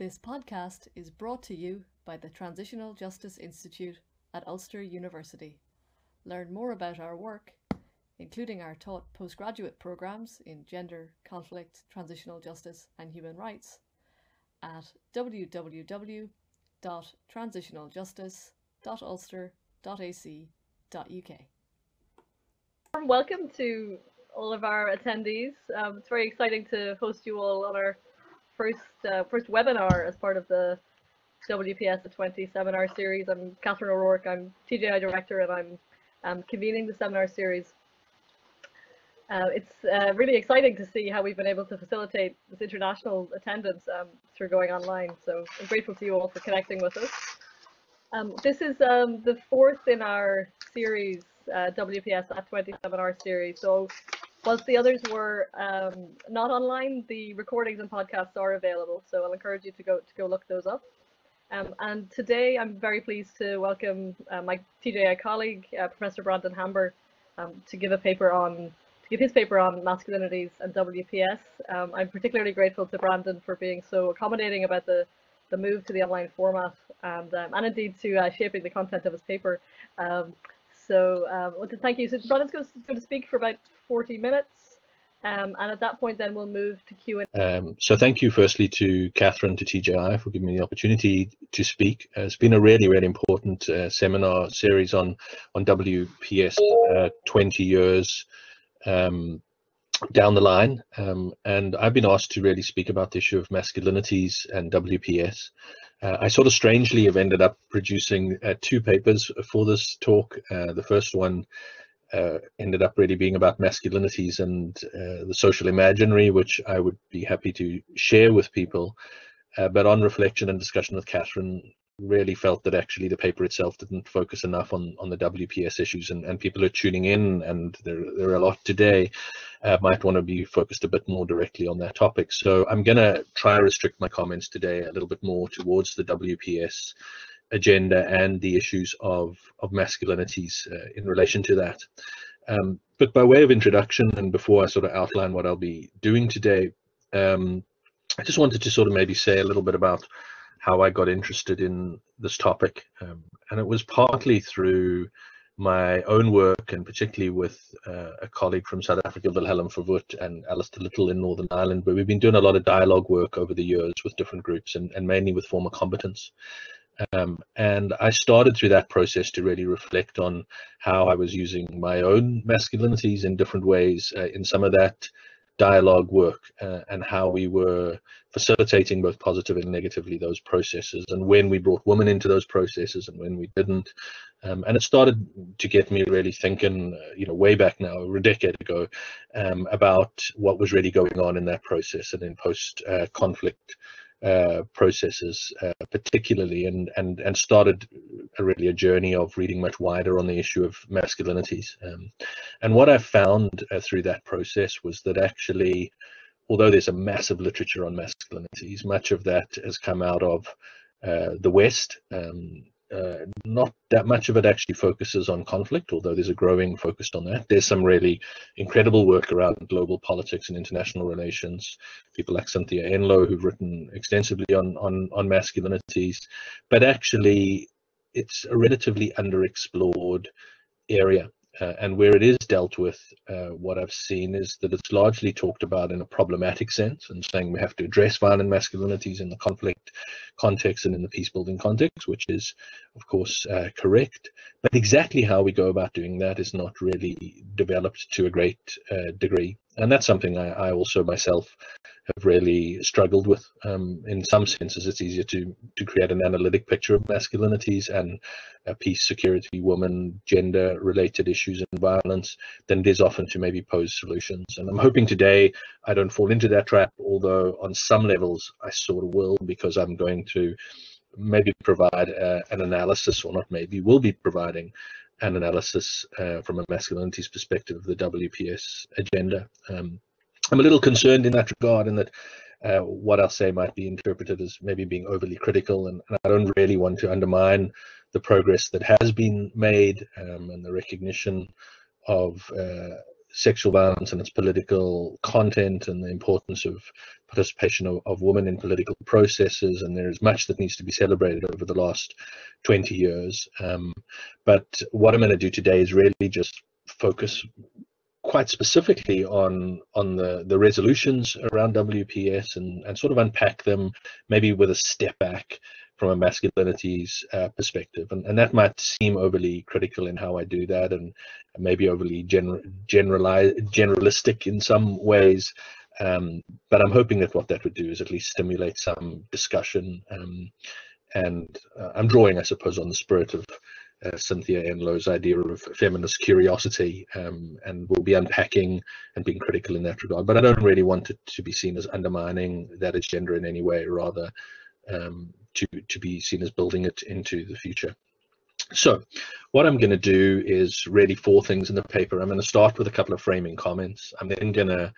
This podcast is brought to you by the Transitional Justice Institute at Ulster University. Learn more about our work, including our taught postgraduate programs in gender, conflict, transitional justice, and human rights, at www.transitionaljustice.ulster.ac.uk. Welcome to all of our attendees. Um, it's very exciting to host you all on our first uh, first webinar as part of the WPS 20 seminar series. I'm Catherine O'Rourke, I'm TJI Director and I'm um, convening the seminar series. Uh, it's uh, really exciting to see how we've been able to facilitate this international attendance um, through going online. So I'm grateful to you all for connecting with us. Um, this is um, the fourth in our series, uh, WPS at 20 seminar series. So whilst the others were um, not online, the recordings and podcasts are available. So I'll encourage you to go to go look those up. Um, and today I'm very pleased to welcome uh, my TJI colleague, uh, Professor Brandon Hamber, um, to give a paper on to give his paper on masculinities and WPS. Um, I'm particularly grateful to Brandon for being so accommodating about the the move to the online format and um, and indeed to uh, shaping the content of his paper. So um, to thank you. So Brandon's going to speak for about 40 minutes. Um, and at that point, then we'll move to Q&A. Um, so thank you firstly to Catherine, to TJI for giving me the opportunity to speak. Uh, it's been a really, really important uh, seminar series on, on WPS uh, 20 years um, down the line. Um, and I've been asked to really speak about the issue of masculinities and WPS. Uh, I sort of strangely have ended up producing uh, two papers for this talk. Uh, the first one uh, ended up really being about masculinities and uh, the social imaginary, which I would be happy to share with people. Uh, but on reflection and discussion with Catherine, really felt that actually the paper itself didn't focus enough on on the WPS issues, and, and people are tuning in, and there there are a lot today, uh, might want to be focused a bit more directly on that topic. So I'm going to try restrict my comments today a little bit more towards the WPS agenda and the issues of, of masculinities uh, in relation to that. Um, but by way of introduction, and before I sort of outline what I'll be doing today, um, I just wanted to sort of maybe say a little bit about how I got interested in this topic. Um, and it was partly through my own work and particularly with uh, a colleague from South Africa, Wilhelm Verwoerd and Alistair Little in Northern Ireland, where we've been doing a lot of dialogue work over the years with different groups and, and mainly with former combatants. Um, and I started through that process to really reflect on how I was using my own masculinities in different ways uh, in some of that dialogue work uh, and how we were facilitating both positive and negatively those processes and when we brought women into those processes and when we didn't. Um, and it started to get me really thinking uh, you know way back now a decade ago um, about what was really going on in that process and in post uh, conflict uh, processes, uh, particularly, and and and started a, really a journey of reading much wider on the issue of masculinities. Um, and what I found uh, through that process was that actually, although there's a massive literature on masculinities, much of that has come out of uh, the West. Um, uh, not that much of it actually focuses on conflict, although there's a growing focus on that. There's some really incredible work around global politics and international relations. People like Cynthia Enloe, who've written extensively on, on, on masculinities, but actually it's a relatively underexplored area. Uh, and where it is dealt with, uh, what I've seen is that it's largely talked about in a problematic sense and saying we have to address violent masculinities in the conflict context and in the peace building context, which is, of course, uh, correct. But exactly how we go about doing that is not really developed to a great uh, degree. And that's something I, I also myself have really struggled with. Um, in some senses, it's easier to to create an analytic picture of masculinities and peace, security, woman, gender-related issues and violence than it is often to maybe pose solutions. And I'm hoping today I don't fall into that trap, although on some levels I sort of will because I'm going to maybe provide uh, an analysis, or not maybe, will be providing an analysis uh, from a masculinities perspective of the WPS agenda. Um, I'm a little concerned in that regard, in that uh, what I'll say might be interpreted as maybe being overly critical, and, and I don't really want to undermine the progress that has been made um, and the recognition of uh, sexual violence and its political content and the importance of participation of, of women in political processes. And there is much that needs to be celebrated over the last 20 years. Um, but what I'm going to do today is really just focus quite specifically on on the the resolutions around WPS and and sort of unpack them maybe with a step back from a masculinities uh, perspective and, and that might seem overly critical in how I do that and maybe overly general generalize generalistic in some ways um, but I'm hoping that what that would do is at least stimulate some discussion um, and uh, I'm drawing I suppose on the spirit of uh, Cynthia Enloe's idea of feminist curiosity, um, and we'll be unpacking and being critical in that regard. But I don't really want it to be seen as undermining that agenda in any way, rather um, to to be seen as building it into the future. So, what I'm going to do is really four things in the paper. I'm going to start with a couple of framing comments. I'm then going to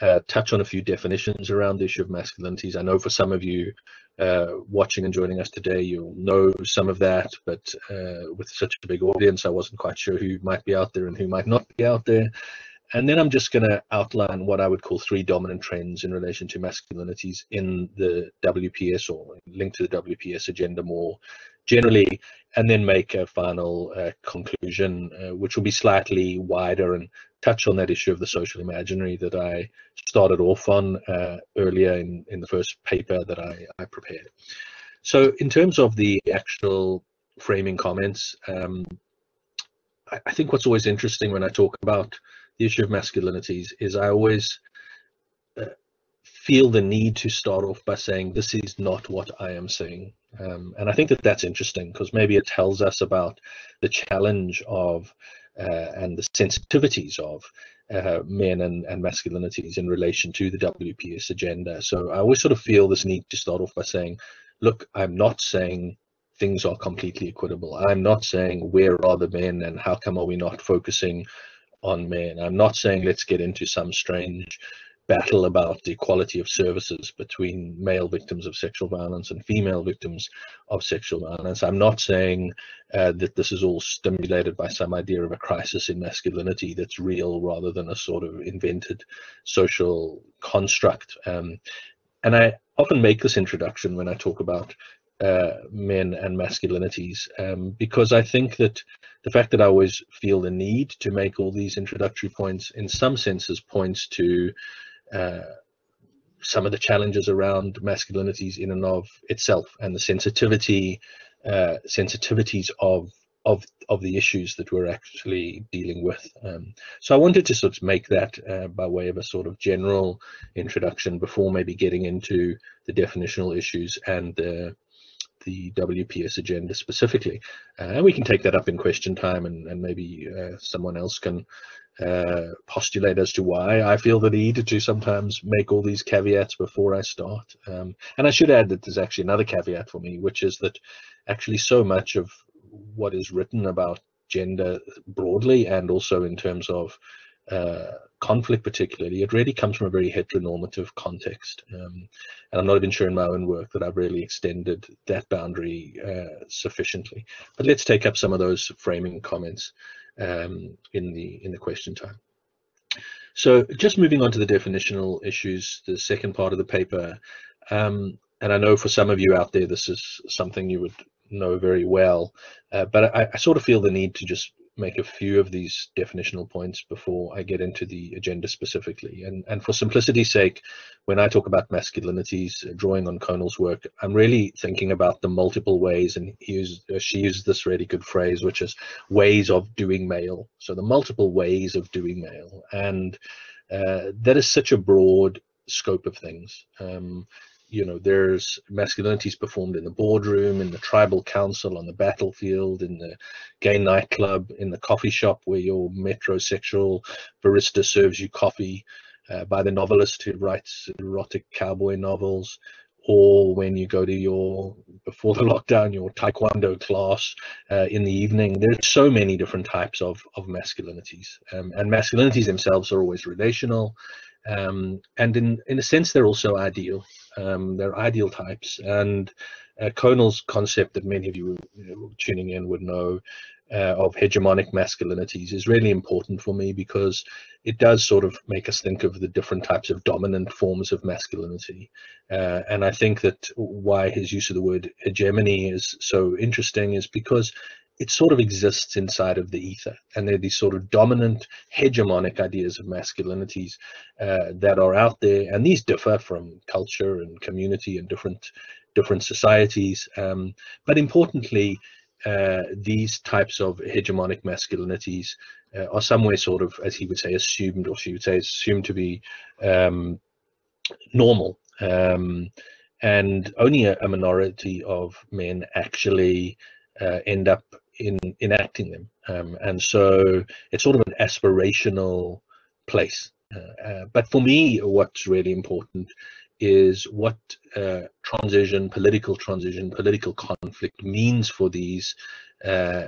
uh, touch on a few definitions around the issue of masculinities. I know for some of you uh, watching and joining us today, you'll know some of that, but uh, with such a big audience, I wasn't quite sure who might be out there and who might not be out there. And then I'm just going to outline what I would call three dominant trends in relation to masculinities in the WPS or linked to the WPS agenda more generally, and then make a final uh, conclusion, uh, which will be slightly wider and touch on that issue of the social imaginary that I started off on uh, earlier in, in the first paper that I, I prepared. So in terms of the actual framing comments, um, I, I think what's always interesting when I talk about the issue of masculinities is I always uh, feel the need to start off by saying this is not what I am saying. Um, and I think that that's interesting because maybe it tells us about the challenge of uh, and the sensitivities of uh, men and, and masculinities in relation to the WPS agenda. So I always sort of feel this need to start off by saying, look, I'm not saying things are completely equitable. I'm not saying where are the men and how come are we not focusing on men. I'm not saying let's get into some strange battle about the equality of services between male victims of sexual violence and female victims of sexual violence. I'm not saying uh, that this is all stimulated by some idea of a crisis in masculinity that's real rather than a sort of invented social construct. Um, and I often make this introduction when I talk about uh, men and masculinities um, because I think that the fact that I always feel the need to make all these introductory points in some senses points to uh, some of the challenges around masculinities in and of itself and the sensitivity uh, sensitivities of of of the issues that we're actually dealing with. Um, so I wanted to sort of make that uh, by way of a sort of general introduction before maybe getting into the definitional issues and the the WPS agenda specifically. Uh, and we can take that up in question time and, and maybe uh, someone else can uh, postulate as to why I feel the need to sometimes make all these caveats before I start. Um, and I should add that there's actually another caveat for me, which is that actually so much of what is written about gender broadly and also in terms of uh, conflict particularly, it really comes from a very heteronormative context. Um, and I'm not even sure in my own work that I've really extended that boundary uh, sufficiently. But let's take up some of those framing comments um, in the in the question time. So just moving on to the definitional issues, the second part of the paper, um, and I know for some of you out there, this is something you would know very well, uh, but I, I, sort of feel the need to just make a few of these definitional points before I get into the agenda specifically. And, and for simplicity's sake, when I talk about masculinities, uh, drawing on Connell's work, I'm really thinking about the multiple ways, and he used, uh, she used this really good phrase, which is ways of doing male. So the multiple ways of doing male. And uh, that is such a broad scope of things. Um, you know there's masculinities performed in the boardroom in the tribal council on the battlefield in the gay nightclub in the coffee shop where your metrosexual barista serves you coffee uh, by the novelist who writes erotic cowboy novels or when you go to your before the lockdown your taekwondo class uh, in the evening. There's so many different types of of masculinities. Um, and masculinities themselves are always relational um, and in in a sense they're also ideal Um, they're ideal types. And uh, Connell's concept that many of you, know, tuning in would know uh, of hegemonic masculinities is really important for me because it does sort of make us think of the different types of dominant forms of masculinity. Uh, and I think that why his use of the word hegemony is so interesting is because it sort of exists inside of the ether and they're these sort of dominant hegemonic ideas of masculinities uh, that are out there and these differ from culture and community and different different societies um, but importantly uh, these types of hegemonic masculinities uh, are somewhere sort of as he would say assumed or she would say assumed to be um, normal um, and only a, a, minority of men actually uh, end up in enacting them. Um, and so it's sort of an aspirational place. Uh, uh, but for me, what's really important is what uh, transition, political transition, political conflict means for these uh,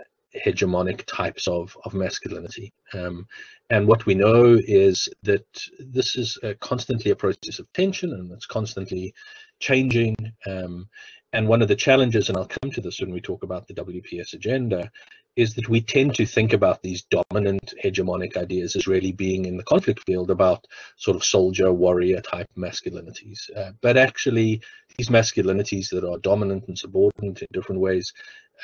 hegemonic types of, of masculinity. Um, and what we know is that this is constantly a process of tension and it's constantly changing. Um, and one of the challenges, and I'll come to this when we talk about the WPS agenda, is that we tend to think about these dominant hegemonic ideas as really being in the conflict field about sort of soldier warrior type masculinities. Uh, but actually, these masculinities that are dominant and subordinate in different ways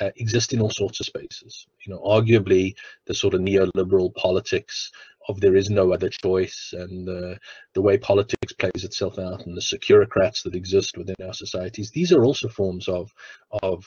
uh, exist in all sorts of spaces. You know, arguably, the sort of neoliberal politics of there is no other choice and the, the way politics plays itself out and the securocrats that exist within our societies these are also forms of of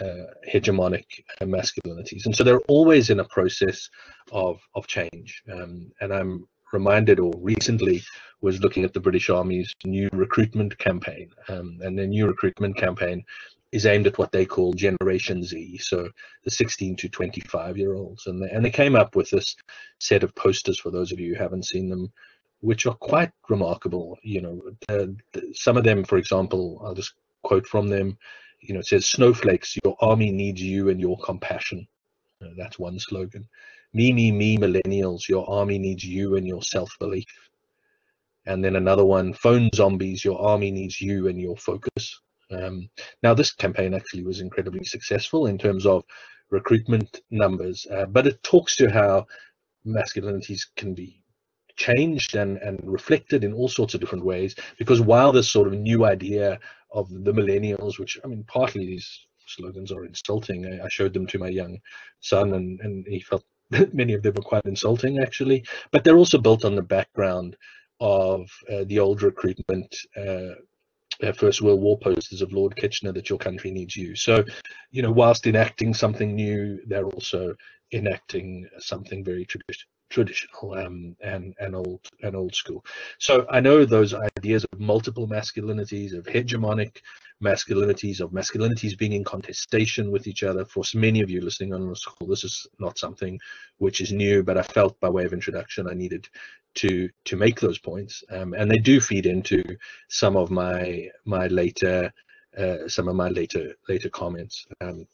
uh, uh, hegemonic masculinities and so they're always in a process of of change um, and i'm reminded or recently was looking at the british army's new recruitment campaign um, and their new recruitment campaign is aimed at what they call Generation Z, so the 16 to 25 year olds. And they, and they came up with this set of posters for those of you who haven't seen them, which are quite remarkable. You know, the, some of them, for example, I'll just quote from them. You know, it says, Snowflakes, your army needs you and your compassion. Uh, that's one slogan. Me, me, me, millennials, your army needs you and your self belief. And then another one, phone zombies, your army needs you and your focus. Um, now, this campaign actually was incredibly successful in terms of recruitment numbers, uh, but it talks to how masculinities can be changed and, and reflected in all sorts of different ways. Because while this sort of new idea of the millennials, which I mean, partly these slogans are insulting, I, I showed them to my young son, and, and he felt many of them were quite insulting actually, but they're also built on the background of uh, the old recruitment uh, uh, First World War posters of Lord Kitchener that your country needs you. So, you know, whilst enacting something new, they're also enacting something very traditional traditional um, and and old and old school. So I know those ideas of multiple masculinities, of hegemonic masculinities, of masculinities being in contestation with each other. For many of you listening on this call, this is not something which is new, but I felt by way of introduction I needed to to make those points, um, and they do feed into some of my my later uh, some of my later later comments. Um,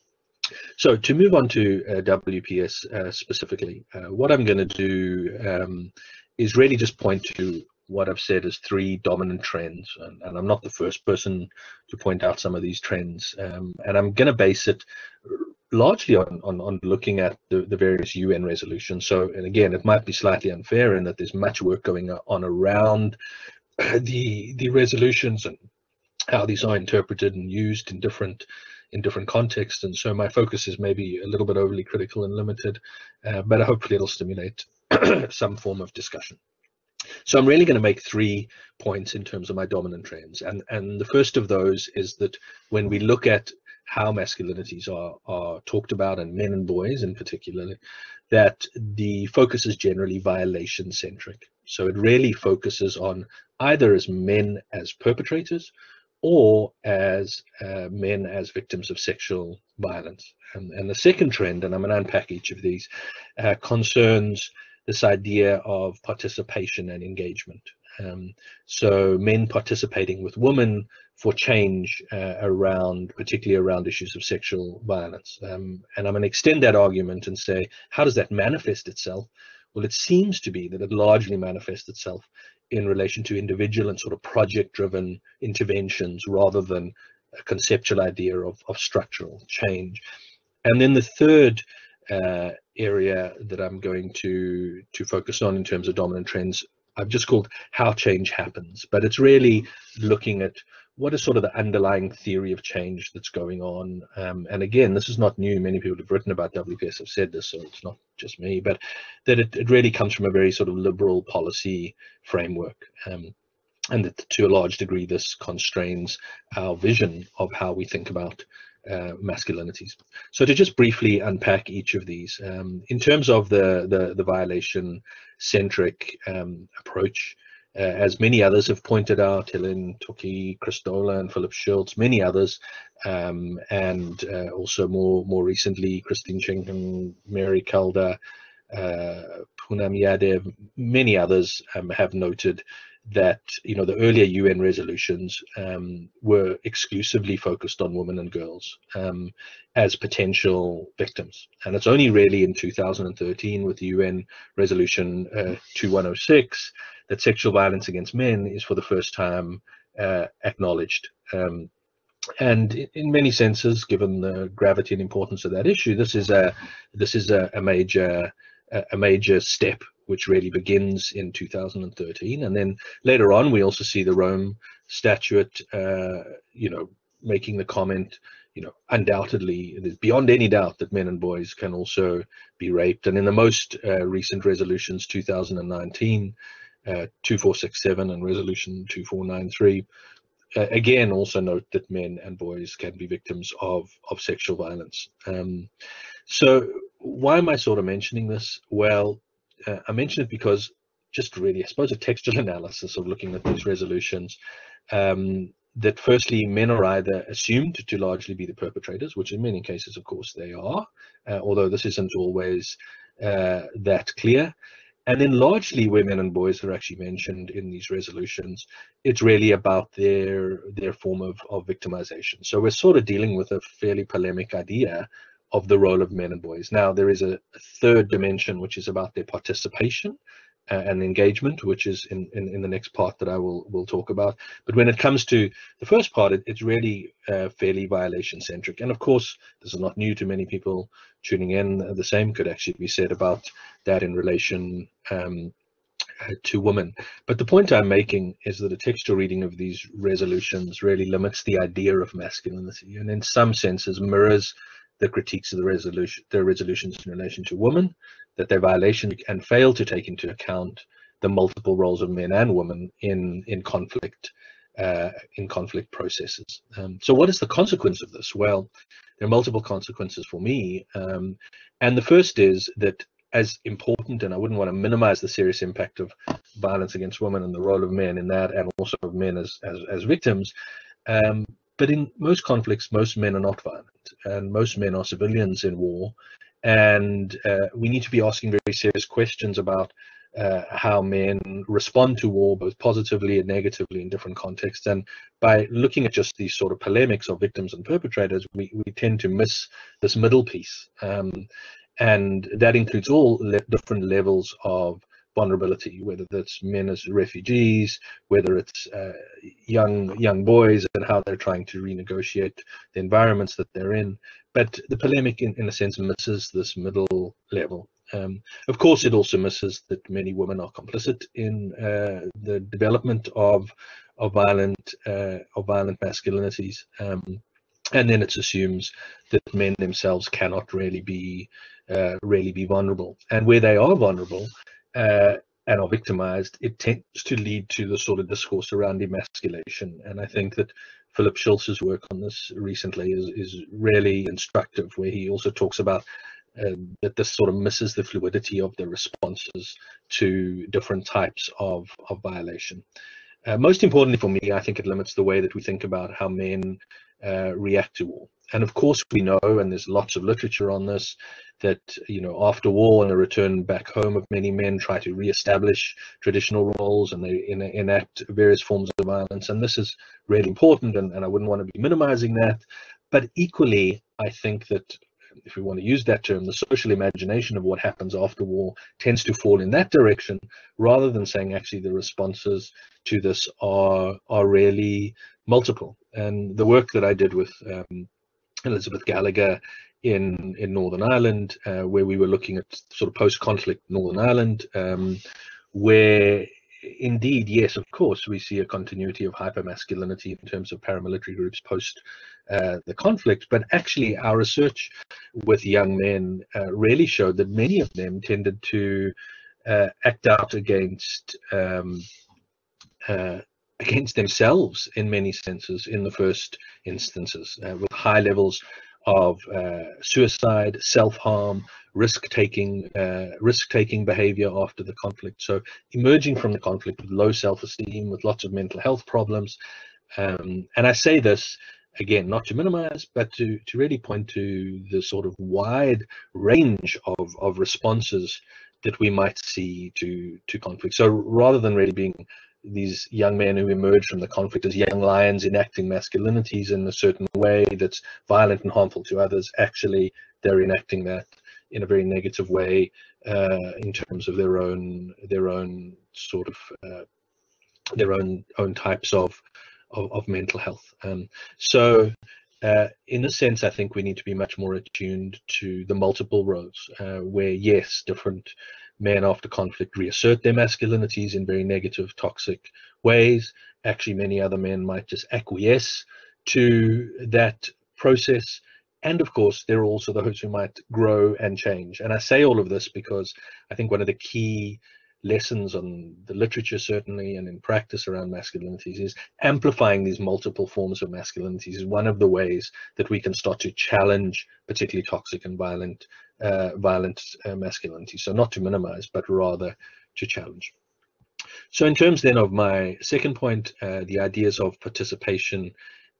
so to move on to uh, WPS uh, specifically, uh, what I'm going to do um, is really just point to what I've said is three dominant trends, and, and, I'm not the first person to point out some of these trends, um, and I'm going to base it largely on, on, on looking at the, the various UN resolutions. So, and again, it might be slightly unfair in that there's much work going on around the the resolutions and how these are interpreted and used in different in different contexts. And so my focus is maybe a little bit overly critical and limited, uh, but hopefully it'll stimulate some form of discussion. So I'm really going to make three points in terms of my dominant trends. And, and the first of those is that when we look at how masculinities are, are talked about and men and boys in particular, that the focus is generally violation centric. So it really focuses on either as men as perpetrators or as uh, men as victims of sexual violence. And, and, the second trend, and I'm going to unpack each of these, uh, concerns this idea of participation and engagement. Um, so men participating with women for change uh, around, particularly around issues of sexual violence. Um, and I'm going to extend that argument and say, how does that manifest itself? Well, it seems to be that it largely manifests itself in relation to individual and sort of project-driven interventions rather than a conceptual idea of, of structural change. And then the third uh, area that I'm going to to focus on in terms of dominant trends, I've just called how change happens, but it's really looking at what is sort of the underlying theory of change that's going on. Um, and again, this is not new. Many people who've written about WPS have said this, so it's not just me, but that it, it really comes from a very sort of liberal policy framework. Um, and that to a large degree, this constrains our vision of how we think about uh, masculinities. So to just briefly unpack each of these, um, in terms of the, the, the violation-centric um, approach, uh, as many others have pointed out, Heleen Touquet, Christola, and Philipp Schulz, many others, um, and uh, also more more recently, Christine Schenken, Mary Calder, uh, Poonam Yadav, many others um, have noted that you know the earlier UN resolutions um, were exclusively focused on women and girls um, as potential victims, and it's only really in 2013 with the UN resolution uh, 2106 that sexual violence against men is for the first time uh, acknowledged. Um, and in many senses, given the gravity and importance of that issue, this is a this is a, a major a major step which really begins in 2013. And then later on, we also see the Rome Statute, uh, you know, making the comment, you know, undoubtedly, it is beyond any doubt that men and boys can also be raped. And in the most uh, recent resolutions, 2019, uh, 2467 and resolution 2493, uh, again also note that men and boys can be victims of of sexual violence um, so why am i sort of mentioning this well uh, I mention it because just really, I suppose, a textual analysis of looking at these resolutions, um, that firstly, men are either assumed to largely be the perpetrators, which in many cases, of course, they are, uh, although this isn't always uh, that clear. And then largely women and boys are actually mentioned in these resolutions. It's really about their their form of, of victimization. So we're sort of dealing with a fairly polemic idea of the role of men and boys. Now, there is a, third dimension, which is about their participation uh, and engagement, which is in, in, in, the next part that I will will talk about. But when it comes to the first part, it, it's really uh, fairly violation centric. And of course, this is not new to many people tuning in. The same could actually be said about that in relation um, uh, to women. But the point I'm making is that a textual reading of these resolutions really limits the idea of masculinity and in some senses mirrors the critiques of the resolution, their resolutions in relation to women, that their violation and fail to take into account the multiple roles of men and women in in conflict uh, in conflict processes. Um, so, what is the consequence of this? Well, there are multiple consequences for me, um, and the first is that as important, and I wouldn't want to minimize the serious impact of violence against women and the role of men in that, and also of men as as, as victims. Um, but in most conflicts, most men are not violent, and most men are civilians in war. And uh, we need to be asking very serious questions about uh, how men respond to war, both positively and negatively in different contexts. And by looking at just these sort of polemics of victims and perpetrators, we, we tend to miss this middle piece. Um, and that includes all le different levels of vulnerability, whether that's men as refugees, whether it's uh, young young boys and how they're trying to renegotiate the environments that they're in. But the polemic, in, in a sense, misses this middle level. Um, of course, it also misses that many women are complicit in uh, the development of of violent uh, of violent masculinities. Um, and then it assumes that men themselves cannot really be uh, really be vulnerable. And where they are vulnerable, uh, and are victimized, it tends to lead to the sort of discourse around emasculation. And I think that Philipp Schulz's work on this recently is, is really instructive, where he also talks about uh, that this sort of misses the fluidity of the responses to different types of, of violation. Uh, most importantly for me, I think it limits the way that we think about how men uh, react to war. And of course, we know, and there's lots of literature on this, that you know after war and a return back home of many men try to re-establish traditional roles and they enact various forms of violence. And this is really important, and, and I wouldn't want to be minimizing that. But equally, I think that if we want to use that term, the social imagination of what happens after war tends to fall in that direction, rather than saying actually the responses to this are are really multiple. And the work that I did with um, Elizabeth Gallagher in in Northern Ireland, uh, where we were looking at sort of post-conflict Northern Ireland, um, where indeed, yes, of course, we see a continuity of hypermasculinity in terms of paramilitary groups post uh, the conflict. But actually, our research with young men uh, really showed that many of them tended to uh, act out against um, uh, against themselves in many senses in the first instances, uh, with high levels of uh, suicide, self-harm, risk-taking, uh, risk-taking behavior after the conflict. So emerging from the conflict with low self-esteem, with lots of mental health problems. Um, and I say this again, not to minimize, but to, to really point to the sort of wide range of, of responses that we might see to, to conflict. So rather than really being these young men who emerge from the conflict as young lions enacting masculinities in a certain way that's violent and harmful to others, actually they're enacting that in a very negative way uh, in terms of their own their own sort of uh, their own own types of of, of mental health. Um, so. Uh, in a sense, I think we need to be much more attuned to the multiple roles, uh, where yes, different men after conflict reassert their masculinities in very negative, toxic ways. Actually, many other men might just acquiesce to that process. And of course, there are also those who might grow and change. And I say all of this because I think one of the key lessons on the literature certainly and in practice around masculinities is amplifying these multiple forms of masculinities is one of the ways that we can start to challenge particularly toxic and violent uh, violent uh, masculinity. So not to minimize but rather to challenge. So in terms then of my second point uh, the ideas of participation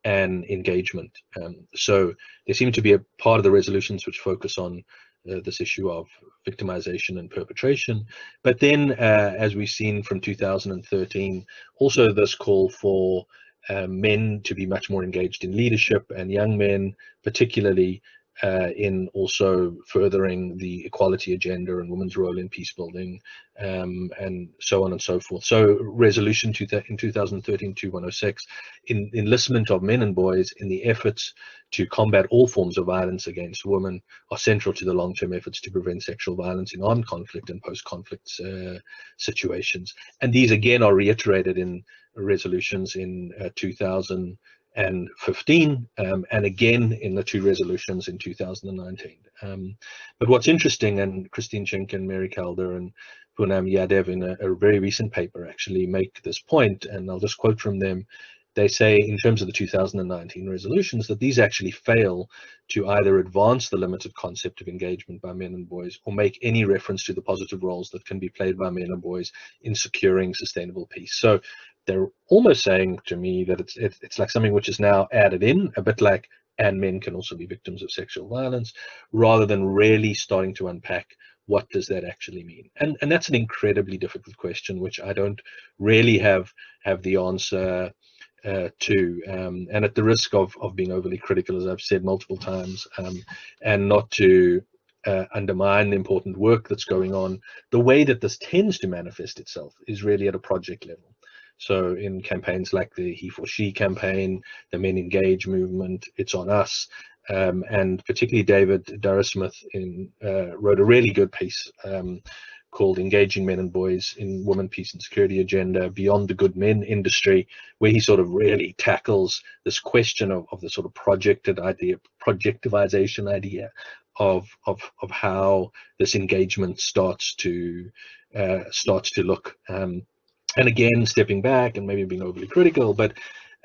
and engagement. Um, so there seem to be a part of the resolutions which focus on uh, this issue of victimization and perpetration. But then, uh, as we've seen from 2013, also this call for uh, men to be much more engaged in leadership and young men, particularly uh, in also furthering the equality agenda and women's role in peace building um, and so on and so forth. So resolution in 2013-2106, in enlistment of men and boys in the efforts to combat all forms of violence against women are central to the long-term efforts to prevent sexual violence in armed conflict and post-conflict uh, situations. And these again are reiterated in resolutions in uh, 2000 and 15, um, and again in the two resolutions in 2019. Um, but what's interesting, and Christine Schenk and Mary Calder and Poonam Yadav in a, a, very recent paper actually make this point, and I'll just quote from them. They say, in terms of the 2019 resolutions, that these actually fail to either advance the limited concept of engagement by men and boys or make any reference to the positive roles that can be played by men and boys in securing sustainable peace. So they're almost saying to me that it's, it's it's like something which is now added in a bit like and men can also be victims of sexual violence rather than really starting to unpack what does that actually mean and and that's an incredibly difficult question which i don't really have have the answer uh, to um, and at the risk of of being overly critical as i've said multiple times um, and not to uh, undermine the important work that's going on the way that this tends to manifest itself is really at a project level. So in campaigns like the He for She campaign, the Men Engage movement, It's on Us, um, and particularly David Duriesmith in, uh, wrote a really good piece um, called Engaging Men and Boys in Women, Peace and Security Agenda Beyond the Good Men Industry, where he sort of really tackles this question of, of the sort of projected idea, projectivization idea of, of, of how this engagement starts to uh, starts to look. Um, and again, stepping back and maybe being overly critical, but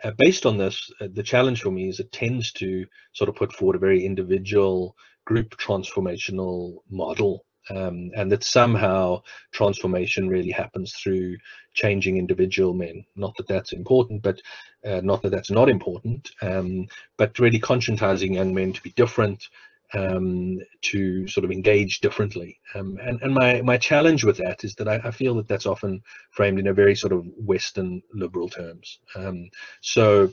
uh, based on this, uh, the challenge for me is it tends to sort of put forward a very individual group transformational model um, and that somehow transformation really happens through changing individual men. Not that that's important, but uh, not that that's not important, um, but really conscientizing young men to be different, um, to sort of engage differently. Um, and and my, my challenge with that is that I, I, feel that that's often framed in a very sort of Western liberal terms. Um, so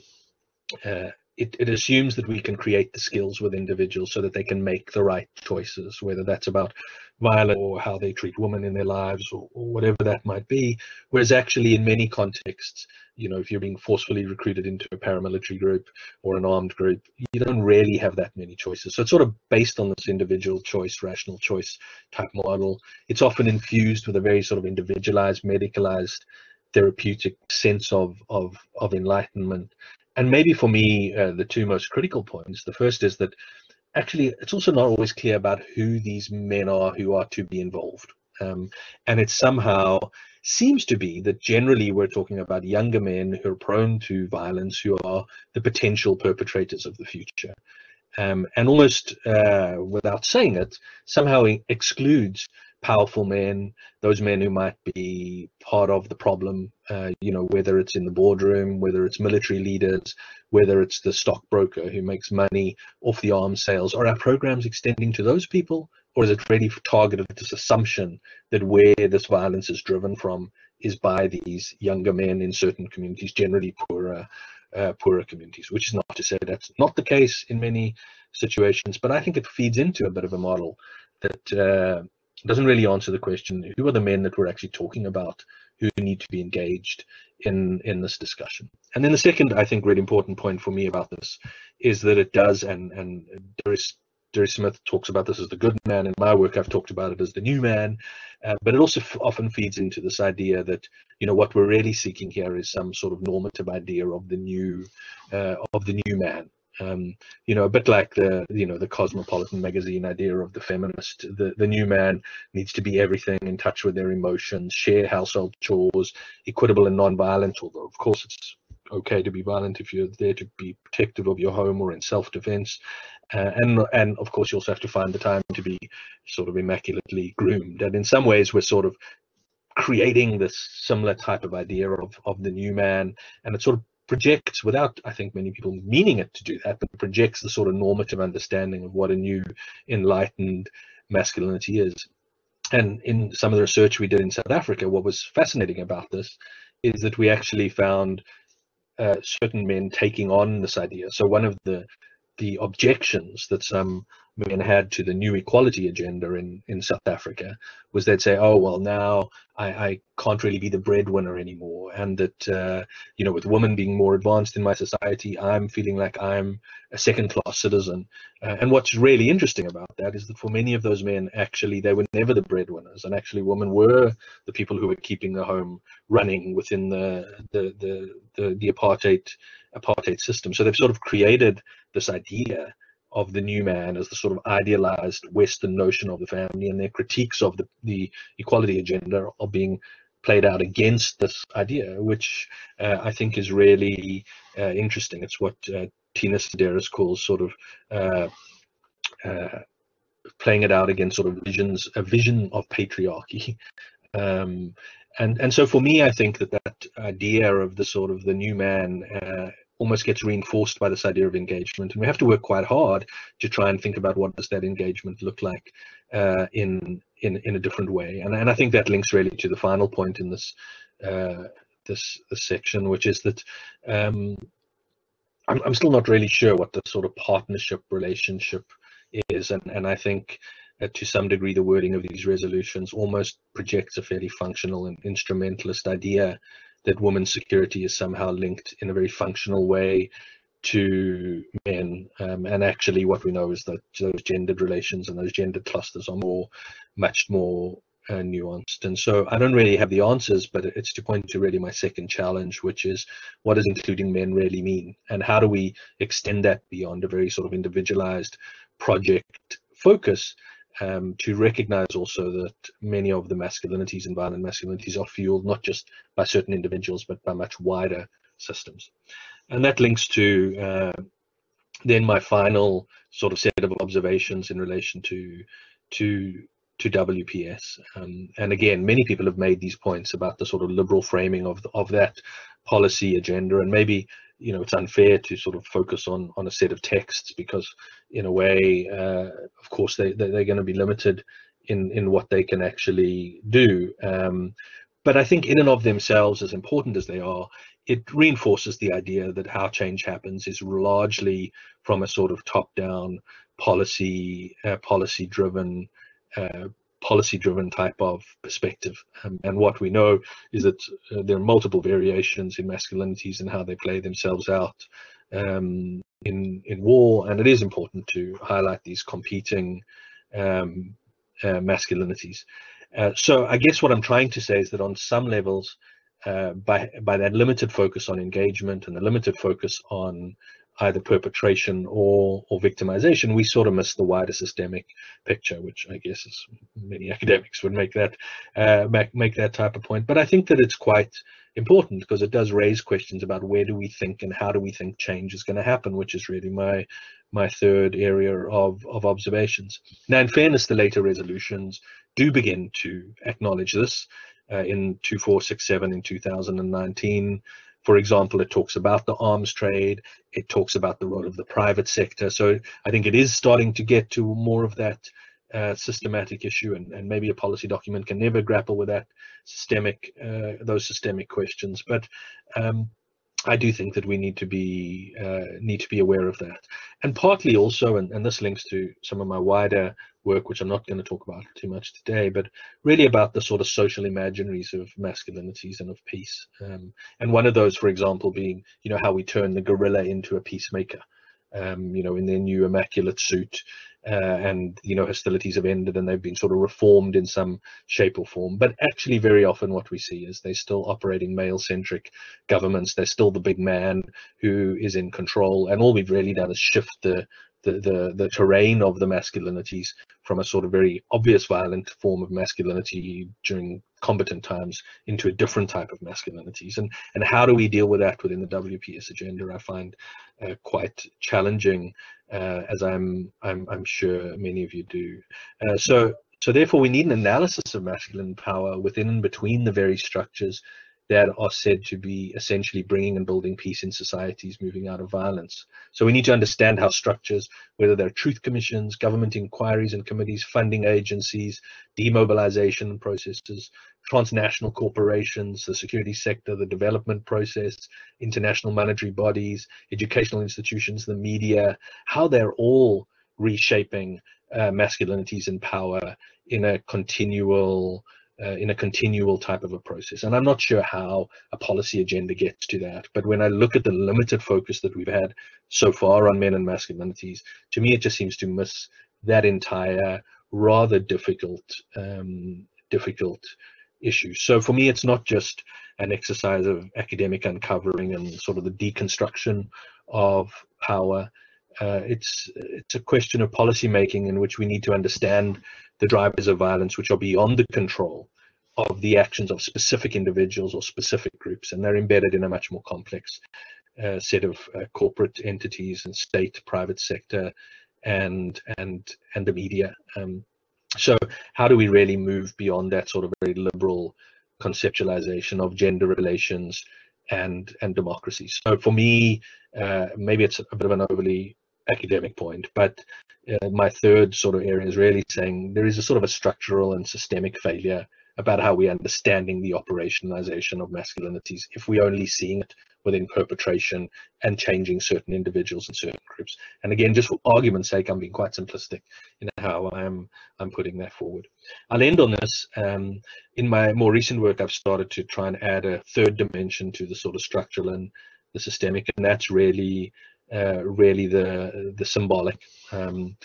uh, it, it assumes that we can create the skills with individuals so that they can make the right choices, whether that's about violence or how they treat women in their lives or, or, whatever that might be. Whereas actually in many contexts, you know, if you're being forcefully recruited into a paramilitary group or an armed group, you don't really have that many choices. So it's sort of based on this individual choice, rational choice type model. It's often infused with a very sort of individualized, medicalized, therapeutic sense of of of enlightenment and maybe for me, uh, the two most critical points. The first is that actually it's also not always clear about who these men are who are to be involved. Um, and it somehow seems to be that generally we're talking about younger men who are prone to violence, who are the potential perpetrators of the future. Um, and almost uh, without saying it, somehow excludes powerful men, those men who might be part of the problem, uh, you know, whether it's in the boardroom, whether it's military leaders, whether it's the stockbroker who makes money off the arms sales. Are our programs extending to those people, or is it really targeted at this assumption that where this violence is driven from is by these younger men in certain communities, generally poorer, uh, poorer communities, which is not to say that's not the case in many situations, but I think it feeds into a bit of a model that uh, doesn't really answer the question who are the men that we're actually talking about who need to be engaged in in this discussion? And then the second i think really important point for me about this is that it does and and Duriesmith talks about this as the good man. In my work, I've talked about it as the new man, uh, but it also often feeds into this idea that you know what we're really seeking here is some sort of normative idea of the new uh, of the new man, um, you know, a bit like the you know the Cosmopolitan magazine idea of the feminist. The the new man needs to be everything, in touch with their emotions, share household chores, equitable and non-violent. Although of course it's okay to be violent if you're there to be protective of your home or in self-defense. Uh, and and of course you also have to find the time to be sort of immaculately groomed. And in some ways we're sort of creating this similar type of idea of of the new man, and it sort of projects, without I think many people meaning it to do that, but projects the sort of normative understanding of what a new enlightened masculinity is. And in some of the research we did in South Africa, what was fascinating about this is that we actually found uh, certain men taking on this idea. So one of the the objections that some men had to the new equality agenda in, in South Africa was they'd say, oh, well, now I, I can't really be the breadwinner anymore. And that, uh, you know, with women being more advanced in my society, I'm feeling like I'm a second class citizen. Uh, and what's really interesting about that is that for many of those men, actually, they were never the breadwinners. And actually, women were the people who were keeping the home running within the, the, the, the, the apartheid, apartheid system. So they've sort of created this idea of the new man as the sort of idealized Western notion of the family, and their critiques of the, the equality agenda are being played out against this idea, which uh, I think is really uh, interesting. It's what uh, Tina Sideris calls sort of uh, uh, playing it out against sort of visions, a vision of patriarchy. Um, and and so for me, I think that that idea of the sort of the new man uh, almost gets reinforced by this idea of engagement. And we have to work quite hard to try and think about what does that engagement look like uh, in, in in a different way. And, and I think that links really to the final point in this uh, this, this section, which is that um, I'm, I'm still not really sure what the sort of partnership relationship is. And, and I think uh, to some degree the wording of these resolutions almost projects a fairly functional and instrumentalist idea that women's security is somehow linked in a very functional way to men. Um, and actually, what we know is that those gendered relations and those gendered clusters are more, much more uh, nuanced. And so I don't really have the answers, but it's to point to really my second challenge, which is what does including men really mean? And how do we extend that beyond a very sort of individualized project focus um, to recognize also that many of the masculinities and violent masculinities are fueled not just by certain individuals, but by much wider systems. And that links to uh, then my final sort of set of observations in relation to to to WPS. Um, and again, many people have made these points about the sort of liberal framing of of that policy agenda, and maybe you know it's unfair to sort of focus on on a set of texts because in a way uh, of course they, they are going to be limited in in what they can actually do um, but I think in and of themselves as important as they are it reinforces the idea that how change happens is largely from a sort of top-down policy uh, policy driven uh, policy driven type of perspective. Um, and what we know is that uh, there are multiple variations in masculinities and how they play themselves out um, in in war. And it is important to highlight these competing um, uh, masculinities. Uh, so I guess what I'm trying to say is that on some levels uh, by by that limited focus on engagement and the limited focus on either perpetration or or victimization, we sort of miss the wider systemic picture, which I guess is many academics would make that uh, make, make that type of point. But I think that it's quite important because it does raise questions about where do we think and how do we think change is going to happen, which is really my my third area of, of observations. Now, in fairness, the later resolutions do begin to acknowledge this. Uh, in 2467 in 2019, for example, it talks about the arms trade, it talks about the role of the private sector. So I think it is starting to get to more of that uh, systematic issue, and, and maybe a policy document can never grapple with that systemic, uh, those systemic questions. But um, I do think that we need to be uh, need to be aware of that, and partly also, and, and this links to some of my wider work, which I'm not going to talk about too much today, but really about the sort of social imaginaries of masculinities and of peace. Um, and one of those, for example, being, you know, how we turn the guerrilla into a peacemaker, um, you know, in their new immaculate suit. Uh, and you know hostilities have ended and they've been sort of reformed in some shape or form. But actually very often what we see is they're still operating male centric governments. They're still the big man who is in control. And all we've really done is shift the the, the, the terrain of the masculinities from a sort of very obvious violent form of masculinity during combatant times into a different type of masculinities. And, and how do we deal with that within the WPS agenda, I find uh, quite challenging, uh, as I'm, I'm, I'm sure many of you do. Uh, so, so therefore we need an analysis of masculine power within and between the very structures that are said to be essentially bringing and building peace in societies moving out of violence. So we need to understand how structures, whether they're truth commissions, government inquiries and committees, funding agencies, demobilization processes, transnational corporations, the security sector, the development process, international monetary bodies, educational institutions, the media, how they're all reshaping uh, masculinities and power in a continual uh, in a continual type of a process. And I'm not sure how a policy agenda gets to that. But when I look at the limited focus that we've had so far on men and masculinities, to me, it just seems to miss that entire rather difficult, um, difficult issue. So for me, it's not just an exercise of academic uncovering and sort of the deconstruction of power. Uh, it's it's a question of policy making in which we need to understand the drivers of violence which are beyond the control of the actions of specific individuals or specific groups, and they're embedded in a much more complex uh, set of uh, corporate entities and state, private sector, and and and the media. Um, so, how do we really move beyond that sort of very liberal conceptualization of gender relations and and democracy? So, for me, uh, maybe it's a bit of an overly academic point, but uh, my third sort of area is really saying there is a sort of a structural and systemic failure about how we're understanding the operationalization of masculinities if we're only seeing it within perpetration and changing certain individuals and certain groups. And again, just for argument's sake, I'm being quite simplistic in how I'm I'm putting that forward. I'll end on this. Um, in my more recent work, I've started to try and add a third dimension to the sort of structural and the systemic, and that's really uh, really the the symbolic. Um,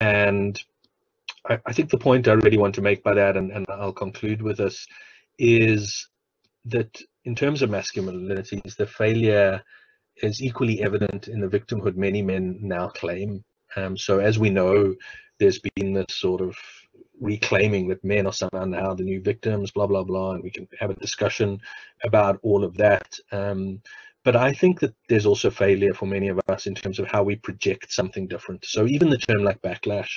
and I, I, think the point I really want to make by that, and, and I'll conclude with this, is that in terms of masculinities, the failure is equally evident in the victimhood many men now claim. Um, so as we know, there's been this sort of reclaiming that men are somehow now the new victims, blah, blah, blah, and we can have a discussion about all of that. Um, but I think that there's also failure for many of us in terms of how we project something different. So even the term like backlash,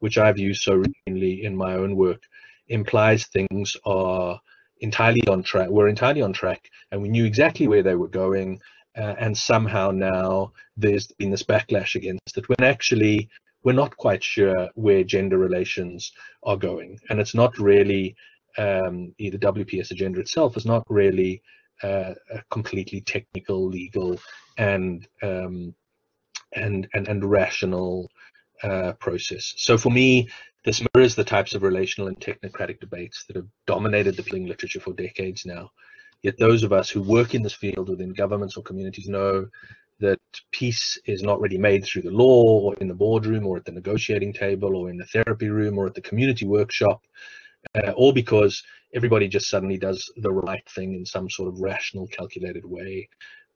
which I've used so routinely in my own work, implies things are entirely on track. We're entirely on track, and we knew exactly where they were going. Uh, and somehow now there's been this backlash against it when actually we're not quite sure where gender relations are going. And it's not really um, the WPS agenda itself is not really a completely technical, legal, and um, and and and rational uh, process. So for me, this mirrors the types of relational and technocratic debates that have dominated the building literature for decades now. Yet those of us who work in this field within governments or communities know that peace is not really made through the law or in the boardroom or at the negotiating table or in the therapy room or at the community workshop, uh, all because everybody just suddenly does the right thing in some sort of rational, calculated way.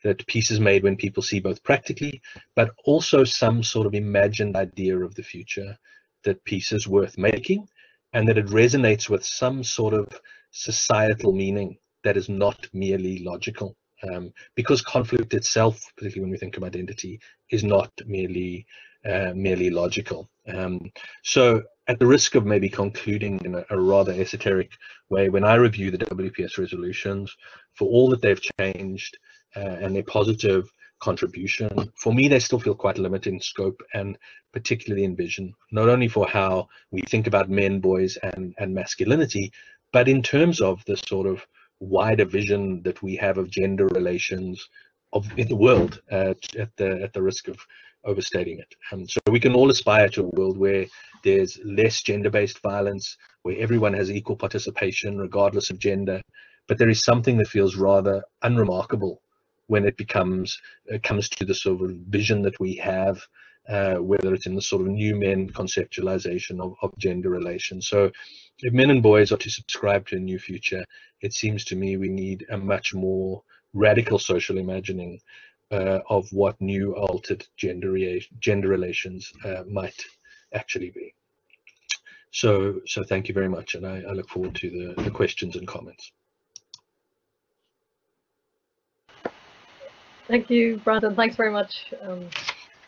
That peace is made when people see both practically, but also some sort of imagined idea of the future, that peace is worth making, and that it resonates with some sort of societal meaning that is not merely logical um, because conflict itself, particularly when we think of identity, is not merely uh, merely logical. Um, so, at the risk of maybe concluding in a, a, rather esoteric way, when I review the WPS resolutions for all that they've changed uh, and their positive contribution, for me, they still feel quite limited in scope and particularly in vision, not only for how we think about men, boys, and, and masculinity, but in terms of the sort of wider vision that we have of gender relations of in the world uh, at the at the risk of overstating it. Um, so we can all aspire to a world where there's less gender-based violence, where everyone has equal participation regardless of gender. But there is something that feels rather unremarkable when it becomes it uh, comes to the sort of vision that we have uh, whether it's in the sort of new men conceptualization of, of gender relations. So if men and boys are to subscribe to a new future, it seems to me we need a much more radical social imagining uh, of what new altered gender, gender relations uh, might actually be. So, so thank you very much, and I, I look forward to the, the questions and comments. Thank you, Brandon. Thanks very much. Um,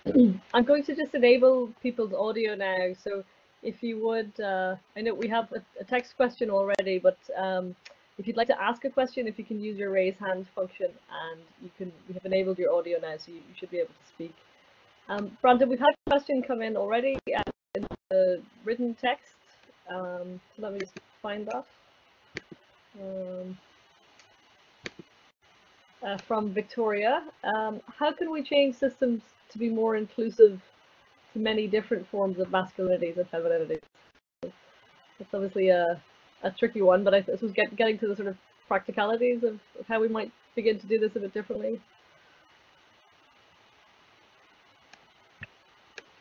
I'm going to just enable people's audio now. So if you would, uh, I know we have a, a text question already, but um, if you'd like to ask a question, if you can use your raise hand function and you can, we have enabled your audio now, so you, you should be able to speak. Um, Brandon, we've had a question come in already uh, in the written text. Um, so let me just find that. Um, uh, from Victoria. Um, how can we change systems to be more inclusive to many different forms of masculinities and femininities. That's obviously a, a tricky one, but I suppose get, getting to the sort of practicalities of, of how we might begin to do this a bit differently.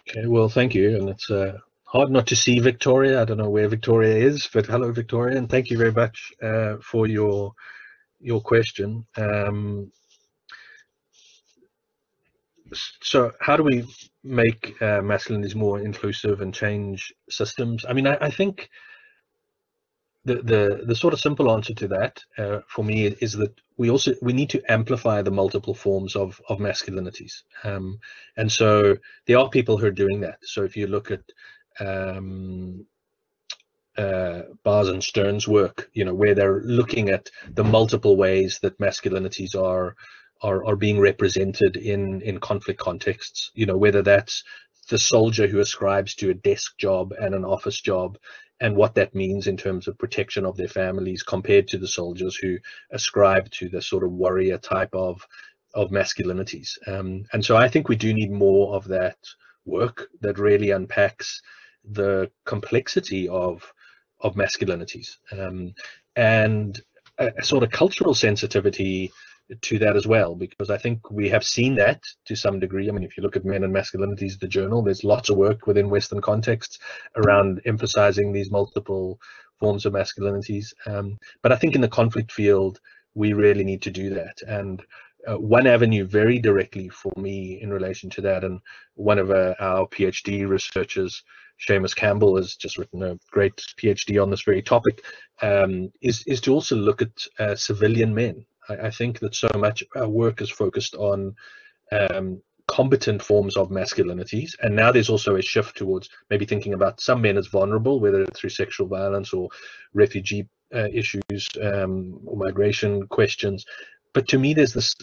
Okay, well, thank you. And it's uh, hard not to see Victoria. I don't know where Victoria is, but hello, Victoria, and thank you very much uh, for your your question. Um, so how do we make uh, masculinities more inclusive and change systems? I mean, I, I, think the, the the sort of simple answer to that uh, for me is that we also we need to amplify the multiple forms of of masculinities, um, and so there are people who are doing that. So if you look at um, uh, Baaz and Stern's work, you know, where they're looking at the multiple ways that masculinities are are, are being represented in, in conflict contexts, you know, whether that's the soldier who ascribes to a desk job and an office job and what that means in terms of protection of their families compared to the soldiers who ascribe to the sort of warrior type of of masculinities. Um, and so I think we do need more of that work that really unpacks the complexity of of masculinities um, and a, a, sort of cultural sensitivity to that as well, because I think we have seen that to some degree. I mean, if you look at Men and Masculinities, the journal, there's lots of work within Western contexts around emphasizing these multiple forms of masculinities. Um, but I think in the conflict field, we really need to do that. And uh, one avenue very directly for me in relation to that, and one of uh, our PhD researchers, Seamus Campbell, has just written a great PhD on this very topic, um, is, is to also look at uh, civilian men I, I think that so much our work is focused on um, competent forms of masculinities, and now there's also a shift towards maybe thinking about some men as vulnerable, whether it's through sexual violence or refugee uh, issues um, or migration questions. But to me, there's this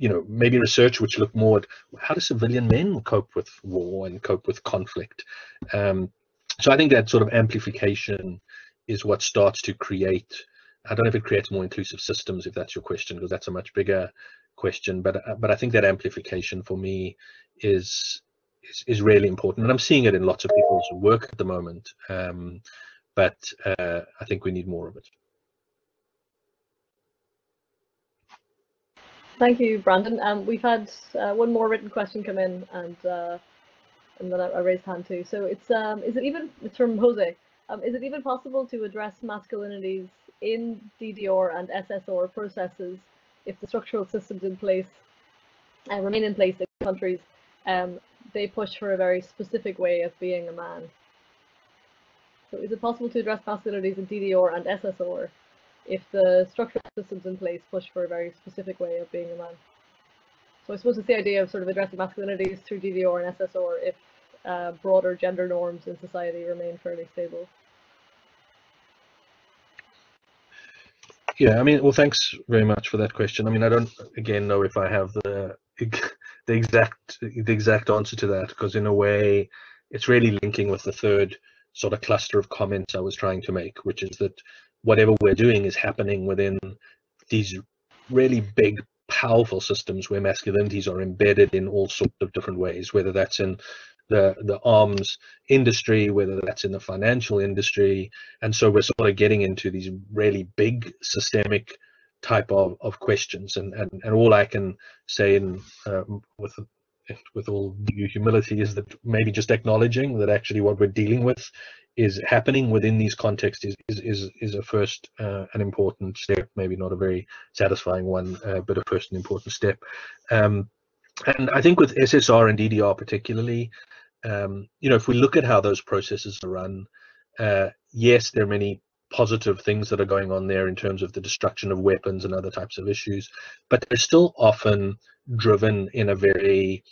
you know maybe research which look more at how do civilian men cope with war and cope with conflict um, so i think that sort of amplification is what starts to create I don't know if it creates more inclusive systems, if that's your question, because that's a much bigger question. But uh, but I think that amplification for me is is, is really important, and I'm seeing it in lots of people's work at the moment. Um, but uh, I think we need more of it. Thank you, Brandon. Um, we've had uh, one more written question come in, and uh, and then I, a raised hand too. So it's um, is it even it's from Jose? Um, is it even possible to address masculinities in DDR and SSR processes if the structural systems in place uh, remain in place in countries? Um, they push for a very specific way of being a man. So is it possible to address masculinities in DDR and SSR if the structural systems in place push for a very specific way of being a man. So I suppose it's the idea of sort of addressing masculinities through DDR and SSR if uh, broader gender norms in society remain fairly stable. Yeah, I mean, well, thanks very much for that question. I mean, I don't again know if I have the the exact the exact answer to that because in a way, it's really linking with the third sort of cluster of comments I was trying to make, which is that whatever we're doing is happening within these really big powerful systems where masculinities are embedded in all sorts of different ways whether that's in the the arms industry whether that's in the financial industry. And so we're sort of getting into these really big systemic type of, of questions. And, and and all i can say in uh, with with all due humility is that maybe just acknowledging that actually what we're dealing with is happening within these contexts is is is, is a first uh, an important step maybe not a very satisfying one uh, but a first an important step. Um, and i think with ssr and ddr particularly um, you know if we look at how those processes are run uh, yes there are many positive things that are going on there in terms of the destruction of weapons and other types of issues but they're still often driven in a very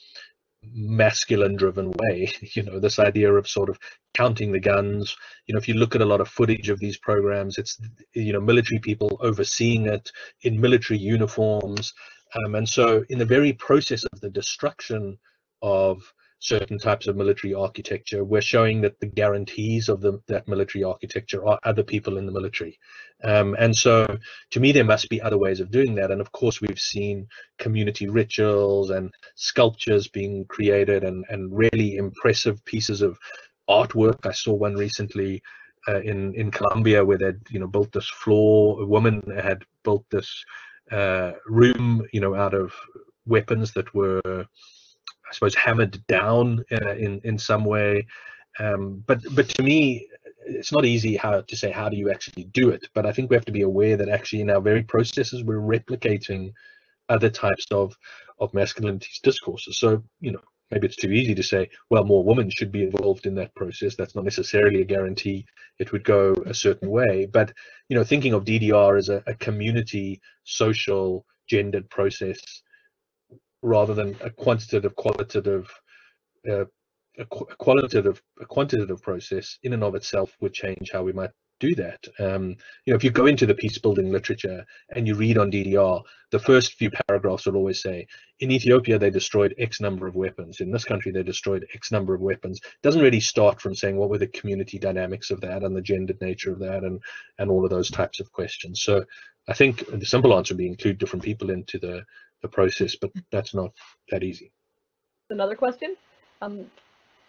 masculine driven way. You know this idea of sort of counting the guns. You know if you look at a lot of footage of these programs it's you know military people overseeing it in military uniforms. Um, and so in the very process of the destruction of certain types of military architecture. We're showing that the guarantees of the, that military architecture are other people in the military. Um, and so to me, there must be other ways of doing that. And of course, we've seen community rituals and sculptures being created and, and really impressive pieces of artwork. I saw one recently uh, in, in Colombia where they'd, you know, built this floor, a woman had built this uh, room, you know, out of weapons that were I suppose hammered down uh, in in some way. Um, but but to me, it's not easy how to say how do you actually do it. But I think we have to be aware that actually in our very processes we're replicating other types of of masculinities discourses. So you know maybe it's too easy to say well more women should be involved in that process. That's not necessarily a guarantee it would go a certain way. But you know thinking of DDR as a, a community social gendered process rather than a quantitative qualitative uh, a, qualitative a quantitative process in and of itself would change how we might do that. Um, you know if you go into the peace building literature and you read on ddr the first few paragraphs will always say in ethiopia they destroyed x number of weapons. In this country they destroyed x number of weapons. Doesn't really start from saying what were the community dynamics of that and the gendered nature of that and and all of those types of questions. So i think the simple answer would be include different people into the the process, but that's not that easy. Another question. Um,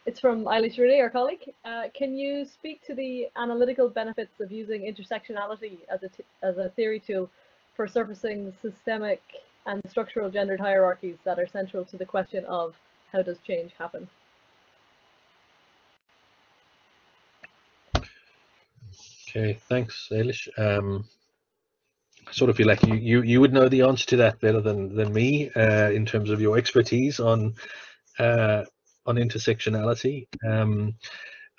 it's from Eilish Rooney, our colleague. Uh, can you speak to the analytical benefits of using intersectionality as a, as a theory tool for surfacing the systemic and structural gendered hierarchies that are central to the question of how does change happen? Okay, thanks, Eilish. Um, sort of feel like you, you you would know the answer to that better than than me uh, in terms of your expertise on uh, on intersectionality. Um,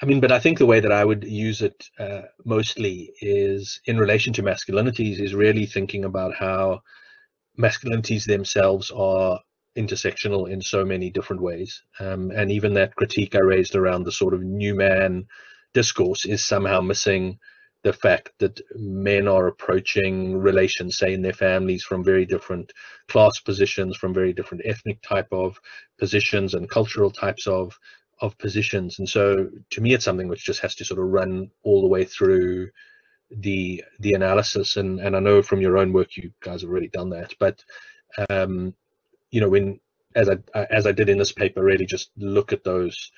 I mean, but I think the way that I would use it uh, mostly is in relation to masculinities is really thinking about how masculinities themselves are intersectional in so many different ways. Um, and even that critique I raised around the sort of new man discourse is somehow missing the fact that men are approaching relations, say in their families, from very different class positions, from very different ethnic type of positions and cultural types of of positions. And so, to me, it's something which just has to sort of run all the way through the the analysis and and I know from your own work you guys have already done that but um, you know when as I as I did in this paper really just look at those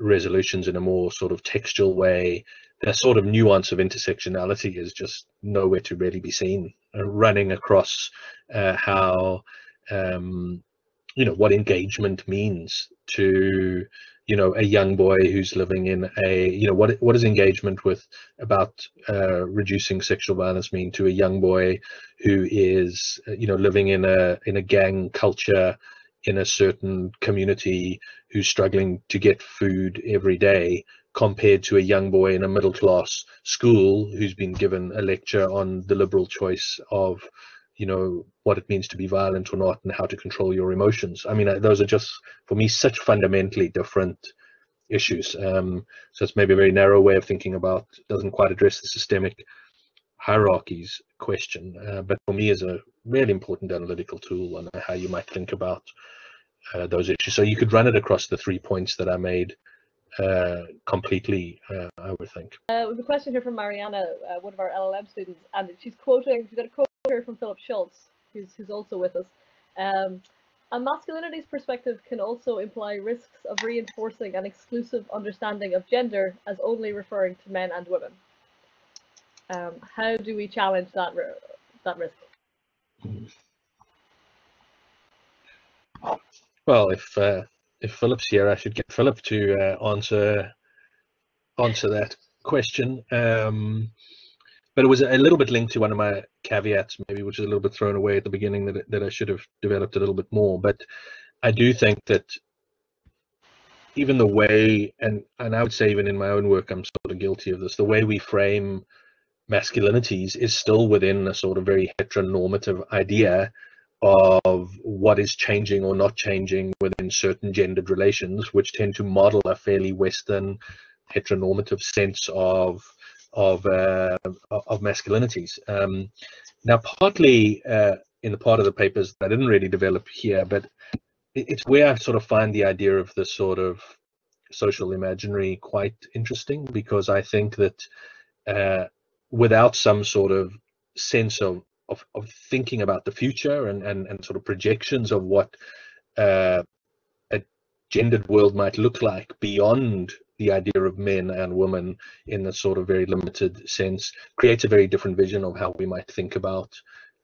resolutions in a more sort of textual way the sort of nuance of intersectionality is just nowhere to really be seen. Uh, running across uh, how um, you know what engagement means to you know a young boy who's living in a you know what what does engagement with about uh, reducing sexual violence mean to a young boy who is uh, you know living in a in a gang culture in a certain community who's struggling to get food every day compared to a young boy in a middle class school who's been given a lecture on the liberal choice of you know what it means to be violent or not and how to control your emotions. I mean uh, those are just for me such fundamentally different issues. Um, so it's maybe a very narrow way of thinking about doesn't quite address the systemic hierarchies question uh, but for me as a really important analytical tool on how you might think about uh, those issues so you could run it across the three points that i made uh, completely, uh, I would think. Uh, have a question here from Mariana, uh, one of our LLM students, and she's quoting, she's got a quote here from Philipp Schulz, who's, who's also with us. Um, a masculinity's perspective can also imply risks of reinforcing an exclusive understanding of gender as only referring to men and women. Um, how do we challenge that, that risk? Well, if uh, if Philipp's here, I should get Philipp to uh, answer answer that question. Um, but it was a little bit linked to one of my caveats, maybe, which is a little bit thrown away at the beginning that that I should have developed a little bit more. But I do think that even the way, and and I would say even in my own work, I'm sort of guilty of this. The way we frame masculinities is still within a sort of very heteronormative idea of what is changing or not changing within certain gendered relations, which tend to model a fairly Western heteronormative sense of of uh, of masculinities. Um, now, partly uh, in the part of the papers that I didn't really develop here, but it's where I sort of find the idea of the sort of social imaginary quite interesting because I think that uh, without some sort of sense of of, of thinking about the future and, and, and sort of projections of what uh, a gendered world might look like beyond the idea of men and women in a sort of very limited sense creates a very different vision of how we might think about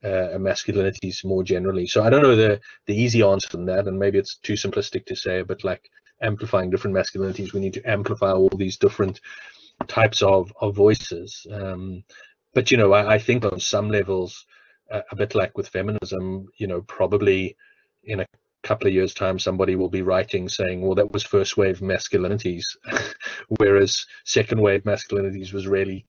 uh, masculinities more generally. So I don't know the the easy answer to that, and maybe it's too simplistic to say, but like amplifying different masculinities, we need to amplify all these different types of of voices. Um, but you know, I, I think on some levels, uh, a bit like with feminism, you know, probably in a couple of years' time, somebody will be writing saying, "Well, that was first wave masculinities," whereas second wave masculinities was really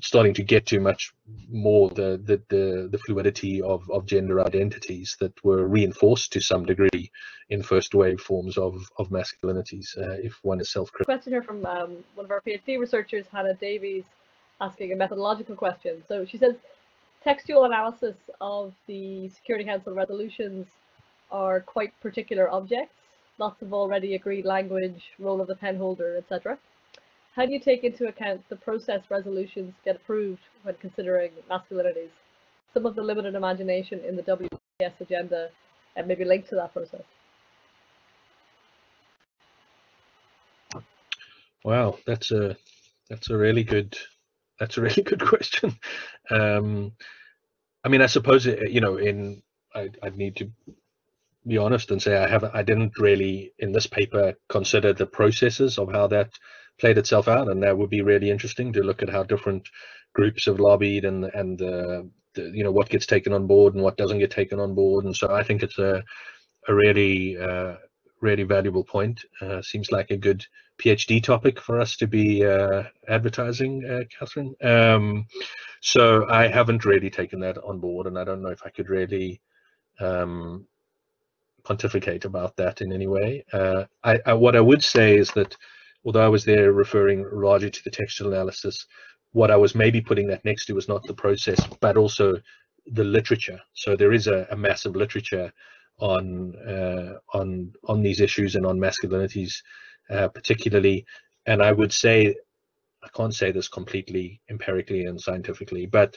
starting to get to much more the the the, the fluidity of of gender identities that were reinforced to some degree in first wave forms of of masculinities. Uh, if one is self-critical. Question here from um, one of our PhD researchers, Hannah Davies asking a methodological question. So she says, textual analysis of the Security Council resolutions are quite particular objects, lots of already agreed language, role of the pen holder, etc. How do you take into account the process resolutions get approved when considering masculinities? Some of the limited imagination in the WPS agenda and maybe linked to that process. Wow, that's a that's a really good that's a really good question. Um, I mean, I suppose it, you know, in I, I'd need to be honest and say I haven't, I didn't really in this paper consider the processes of how that played itself out, and that would be really interesting to look at how different groups have lobbied and and uh, the, you know what gets taken on board and what doesn't get taken on board, and so I think it's a a really uh, really valuable point. Uh, seems like a good PhD topic for us to be uh, advertising, uh, Catherine. Um, so I haven't really taken that on board, and I don't know if I could really um, pontificate about that in any way. Uh, I, I, what I would say is that although I was there referring largely to the textual analysis, what I was maybe putting that next to was not the process, but also the literature. So there is a, a massive literature on uh, on on these issues and on masculinities uh, particularly and i would say I can't say this completely empirically and scientifically, but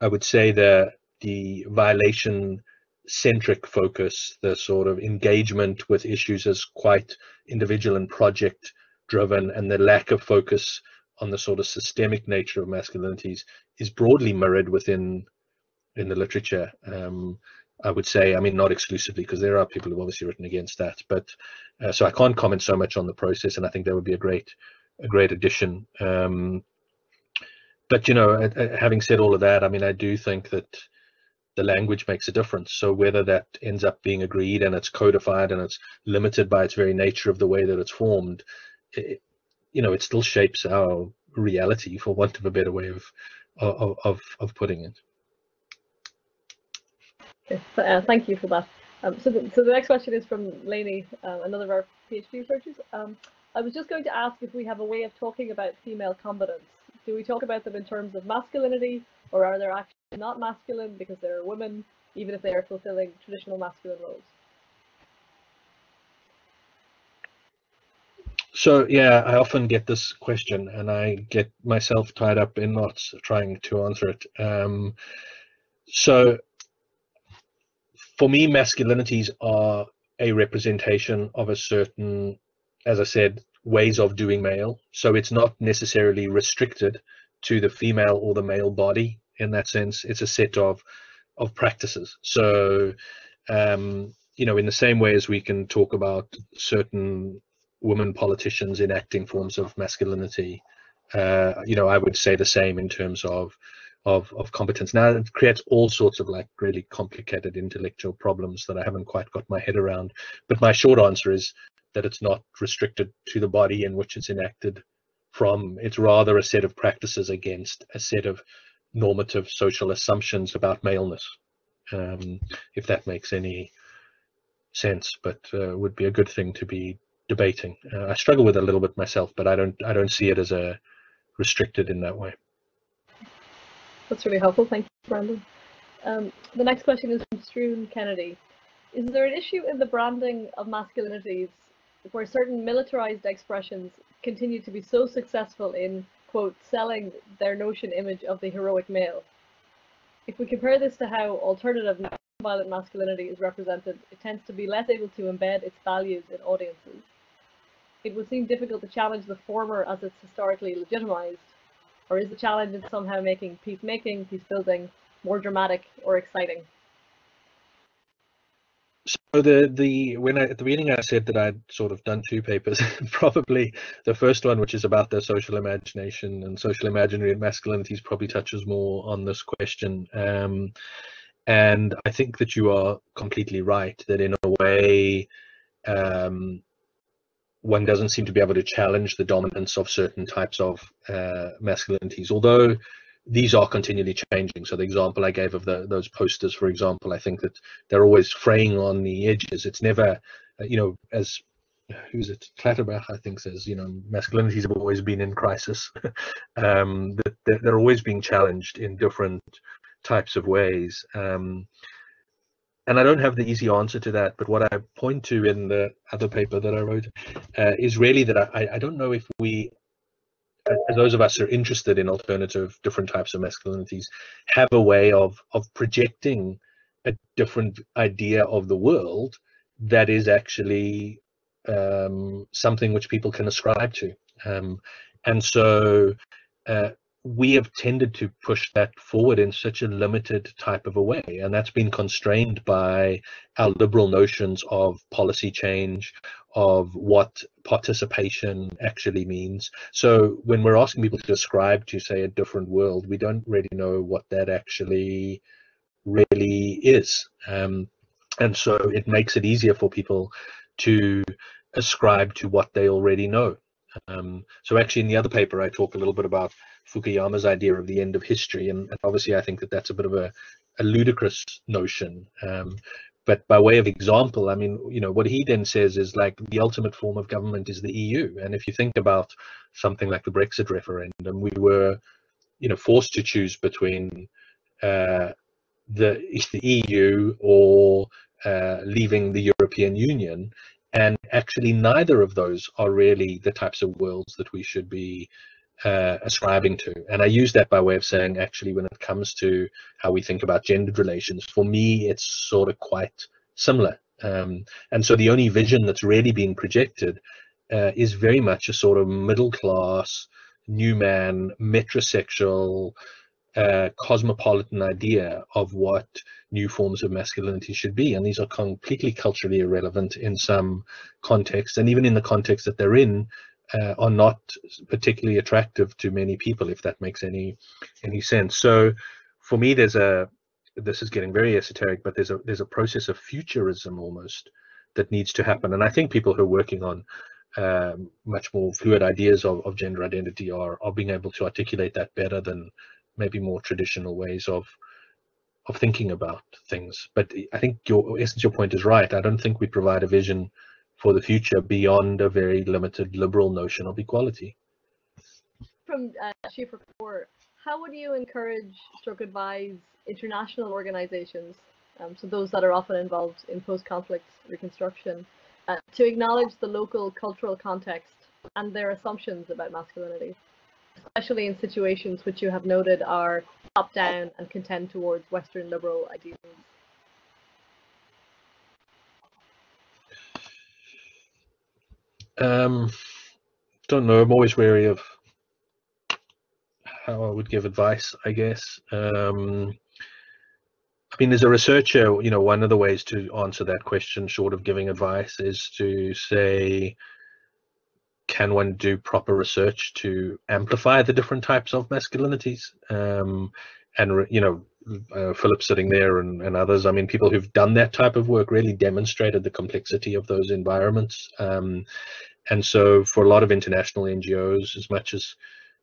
I would say that the violation centric focus, the sort of engagement with issues as quite individual and project driven, and the lack of focus on the sort of systemic nature of masculinities is broadly mirrored within in the literature. Um, I would say, I mean, not exclusively, because there are people who've obviously written against that, but uh, so I can't comment so much on the process, and I think that would be a great, a great addition. Um, but you know, having said all of that, I mean, I do think that the language makes a difference. So whether that ends up being agreed and it's codified and it's limited by its very nature of the way that it's formed, it, you know, it still shapes our reality, for want of a better way of of of, of putting it. Okay, uh, thank you for that. Um, so, the, so the next question is from Lainey, uh, another of our PhD researchers. Um, I was just going to ask if we have a way of talking about female combatants. Do we talk about them in terms of masculinity, or are they actually not masculine because they're women, even if they are fulfilling traditional masculine roles. So yeah, I often get this question, and I get myself tied up in knots trying to answer it. Um, so for me, masculinities are a representation of a certain, as I said, ways of doing male. So it's not necessarily restricted to the female or the male body in that sense. It's a set of of practices. So, um, you know, in the same way as we can talk about certain women politicians enacting forms of masculinity, uh, you know, I would say the same in terms of of of competence. Now it creates all sorts of like really complicated intellectual problems that I haven't quite got my head around. But my short answer is that it's not restricted to the body in which it's enacted from. It's rather a set of practices against a set of normative social assumptions about maleness, um, if that makes any sense, but uh, would be a good thing to be debating. Uh, I struggle with it a little bit myself, but I don't I don't see it as a restricted in that way. That's really helpful. Thank you, Brandon. Um, the next question is from Struan Kennedy. Is there an issue in the branding of masculinities where certain militarized expressions continue to be so successful in quote, selling their notion image of the heroic male. If we compare this to how alternative violent masculinity is represented, it tends to be less able to embed its values in audiences. It would seem difficult to challenge the former as it's historically legitimized, or is the challenge in somehow making peacemaking, peace building more dramatic or exciting? So the the when I at the beginning I said that I'd sort of done two papers. probably the first one, which is about the social imagination and social imaginary and masculinities, probably touches more on this question. Um, and I think that you are completely right that in a way, um, one doesn't seem to be able to challenge the dominance of certain types of uh, masculinities, although these are continually changing. So the example I gave of the, those posters, for example, I think that they're always fraying on the edges. It's never, uh, you know, as who's it? Clutterbuck, I think, says, you know, masculinities have always been in crisis. um, they're, they're, always being challenged in different types of ways. Um, and I don't have the easy answer to that, but what I point to in the other paper that I wrote uh, is really that I, I don't know if we as those of us who are interested in alternative different types of masculinities have a way of of projecting a different idea of the world that is actually um, something which people can ascribe to. Um, and so uh, we have tended to push that forward in such a limited type of a way and that's been constrained by our liberal notions of policy change of what participation actually means. So when we're asking people to ascribe to say a different world we don't really know what that actually really is. Um, and so it makes it easier for people to ascribe to what they already know. Um, so actually in the other paper I talk a little bit about Fukuyama's idea of the end of history, and, and obviously I think that that's a bit of a, a ludicrous notion. Um, but by way of example, I mean, you know, what he then says is like the ultimate form of government is the EU. And if you think about something like the Brexit referendum, we were, you know, forced to choose between uh, the, the EU or uh, leaving the European Union. And actually, neither of those are really the types of worlds that we should be uh, ascribing to. And I use that by way of saying, actually, when it comes to how we think about gendered relations, for me, it's sort of quite similar. Um, and so the only vision that's really being projected uh, is very much a sort of middle class, new man, metrosexual, uh, cosmopolitan idea of what new forms of masculinity should be. And these are completely culturally irrelevant in some contexts. And even in the context that they're in, uh, are not particularly attractive to many people, if that makes any any sense. So, for me, there's a this is getting very esoteric, but there's a there's a process of futurism almost that needs to happen, and I think people who are working on um, much more fluid ideas of, of gender identity are are being able to articulate that better than maybe more traditional ways of of thinking about things. But I think your essence, your point is right. I don't think we provide a vision for the future beyond a very limited liberal notion of equality. From uh, Chief Report, how would you encourage stroke advise international organizations, um, so those that are often involved in post-conflict reconstruction, uh, to acknowledge the local cultural context and their assumptions about masculinity, especially in situations which you have noted are top-down and contend towards Western liberal ideals? Um, don't know. I'm always wary of how I would give advice. I guess. Um, I mean, as a researcher, you know, one of the ways to answer that question, short of giving advice, is to say, can one do proper research to amplify the different types of masculinities? Um, and you know, uh, Philipp sitting there and, and others. I mean, people who've done that type of work really demonstrated the complexity of those environments. Um, and so for a lot of international NGOs, as much as,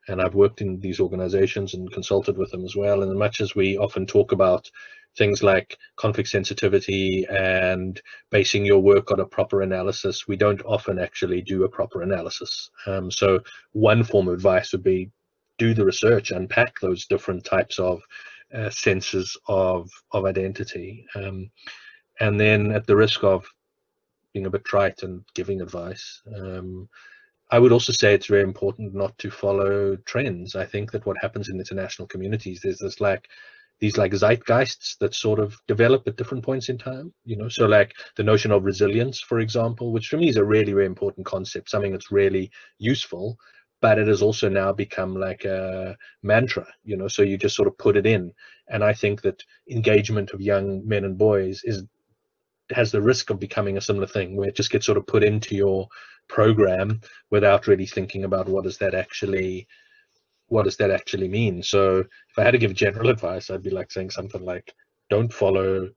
and I've worked in these organizations and consulted with them as well, and as much as we often talk about things like conflict sensitivity and basing your work on a proper analysis, we don't often actually do a proper analysis. Um, so one form of advice would be do the research, unpack those different types of uh, senses of, of identity. Um, and then at the risk of being a bit trite and giving advice. Um, I would also say it's very important not to follow trends. I think that what happens in international communities, there's this like these like zeitgeists that sort of develop at different points in time. You know, so like the notion of resilience, for example, which for me is a really, really important concept, something that's really useful, but it has also now become like a mantra. You know, so you just sort of put it in, and I think that engagement of young men and boys is has the risk of becoming a similar thing where it just gets sort of put into your program without really thinking about what does that actually what does that actually mean so if i had to give general advice i'd be like saying something like don't follow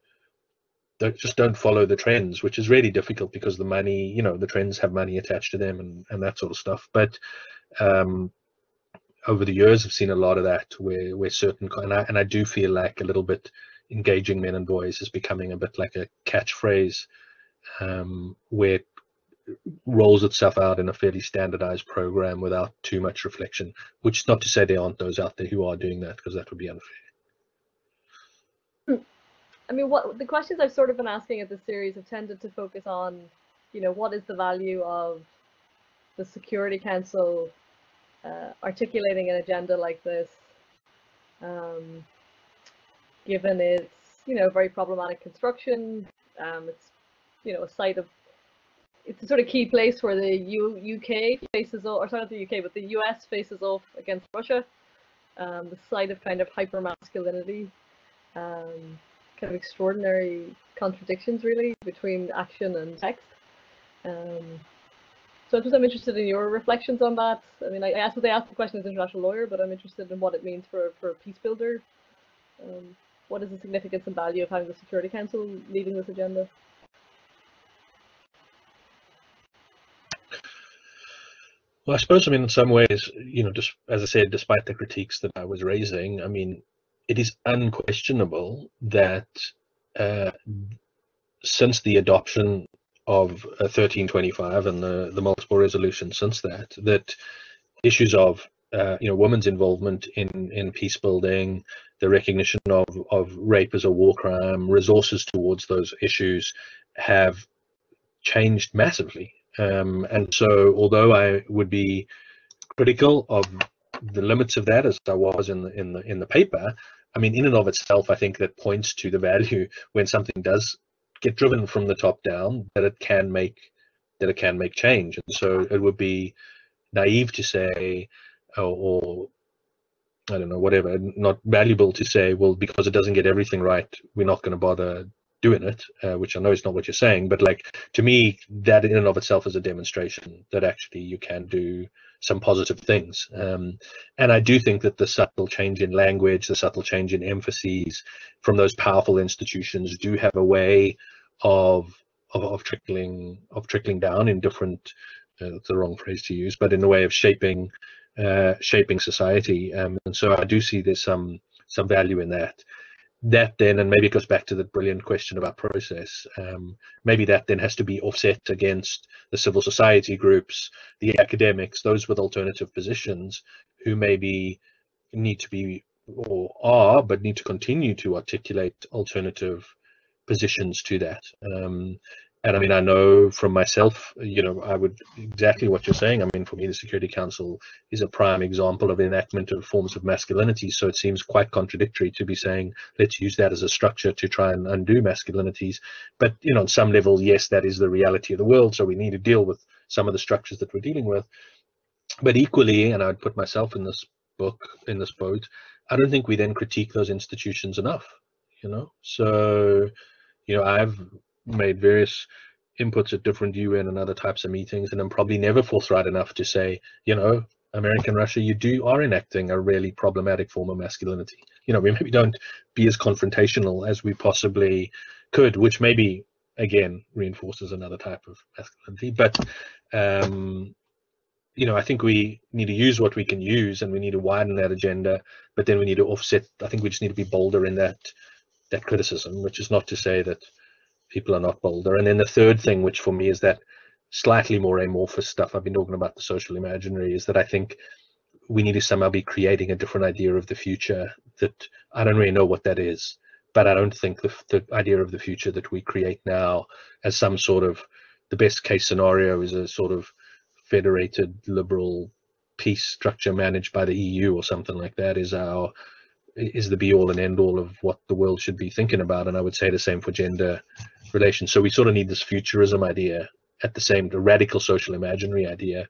don't, just don't follow the trends which is really difficult because the money you know the trends have money attached to them and, and that sort of stuff but um over the years i've seen a lot of that where where certain and I, and I do feel like a little bit engaging men and boys is becoming a bit like a catchphrase um, where it rolls itself out in a fairly standardized program without too much reflection, which is not to say there aren't those out there who are doing that because that would be unfair. I mean, what the questions I've sort of been asking at this series have tended to focus on, you know, what is the value of the Security Council uh, articulating an agenda like this? Um, given its you know very problematic construction. Um, it's you know a site of it's a sort of key place where the U UK faces off, or sorry not the UK, but the US faces off against Russia. Um, the site of kind of hyper masculinity, um, kind of extraordinary contradictions really between action and text. Um, so just I'm interested in your reflections on that. I mean, I, I asked what they asked the question as international lawyer, but I'm interested in what it means for for a peace builder. Um, what is the significance and value of having the Security Council leading this agenda? Well, I suppose, I mean, in some ways, you know, just as I said, despite the critiques that I was raising, I mean, it is unquestionable that uh, since the adoption of 1325 and the, the multiple resolutions since that, that issues of uh, you know women's involvement in in peace building, the recognition of of rape as a war crime, resources towards those issues have changed massively. Um, and so, although I would be critical of the limits of that as I was in the in the in the paper, I mean, in and of itself, I think that points to the value when something does get driven from the top down that it can make that it can make change. And so it would be naive to say, or, or I don't know, whatever, not valuable to say, well, because it doesn't get everything right, we're not going to bother doing it, uh, which I know is not what you're saying, but like to me, that in and of itself is a demonstration that actually you can do some positive things. Um, and I do think that the subtle change in language, the subtle change in emphases from those powerful institutions do have a way of of, of trickling of trickling down in different. Uh, the wrong phrase to use, but in the way of shaping uh, shaping society. Um, and so I do see there's some some value in that that then, and maybe it goes back to the brilliant question about process, um, maybe that then has to be offset against the civil society groups, the academics, those with alternative positions who maybe need to be or are, but need to continue to articulate alternative positions to that. Um, and I mean, I know from myself, you know, I would exactly what you're saying. I mean, for me, the Security Council is a prime example of enactment of forms of masculinity. So it seems quite contradictory to be saying, let's use that as a structure to try and undo masculinities. But, you know, on some level, yes, that is the reality of the world. So we need to deal with some of the structures that we're dealing with. But equally, and I'd put myself in this book, in this boat, I don't think we then critique those institutions enough, you know? So, you know, I've made various inputs at different UN and other types of meetings, and I'm probably never forthright enough to say, you know, American Russia, you do are enacting a really problematic form of masculinity. You know, we maybe don't be as confrontational as we possibly could, which maybe again reinforces another type of masculinity. But um, you know, I think we need to use what we can use, and we need to widen that agenda. But then we need to offset. I think we just need to be bolder in that that criticism, which is not to say that people are not bolder. And then the third thing, which for me is that slightly more amorphous stuff I've been talking about the social imaginary, is that I think we need to somehow be creating a different idea of the future that I don't really know what that is. But I don't think the, the idea of the future that we create now as some sort of the best case scenario is a sort of federated liberal peace structure managed by the EU or something like that is our is the be all and end all of what the world should be thinking about. And I would say the same for gender relations. So we sort of need this futurism idea at the same, the radical social imaginary idea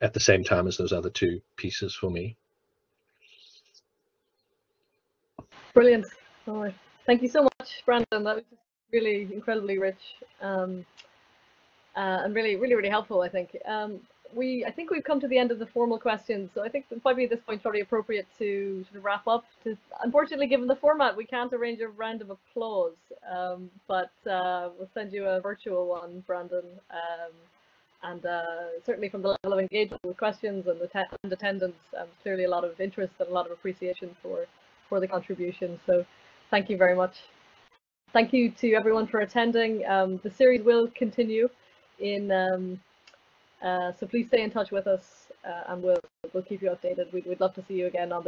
at the same time as those other two pieces for me. Brilliant. Oh, thank you so much, Brandon. That was really incredibly rich um, uh, and really, really, really helpful, I think. Um, we I think we've come to the end of the formal questions, so I think probably at this point probably appropriate to sort of wrap up. To, unfortunately, given the format, we can't arrange a round of applause, um, but uh, we'll send you a virtual one, Brandon. Um, and uh, certainly from the level of engagement with questions and, att and attendance, um, clearly a lot of interest and a lot of appreciation for for the contribution. So thank you very much. Thank you to everyone for attending. Um, the series will continue in um, so please stay in touch with us uh, and we'll, we'll keep you updated. We'd, we'd love to see you again on the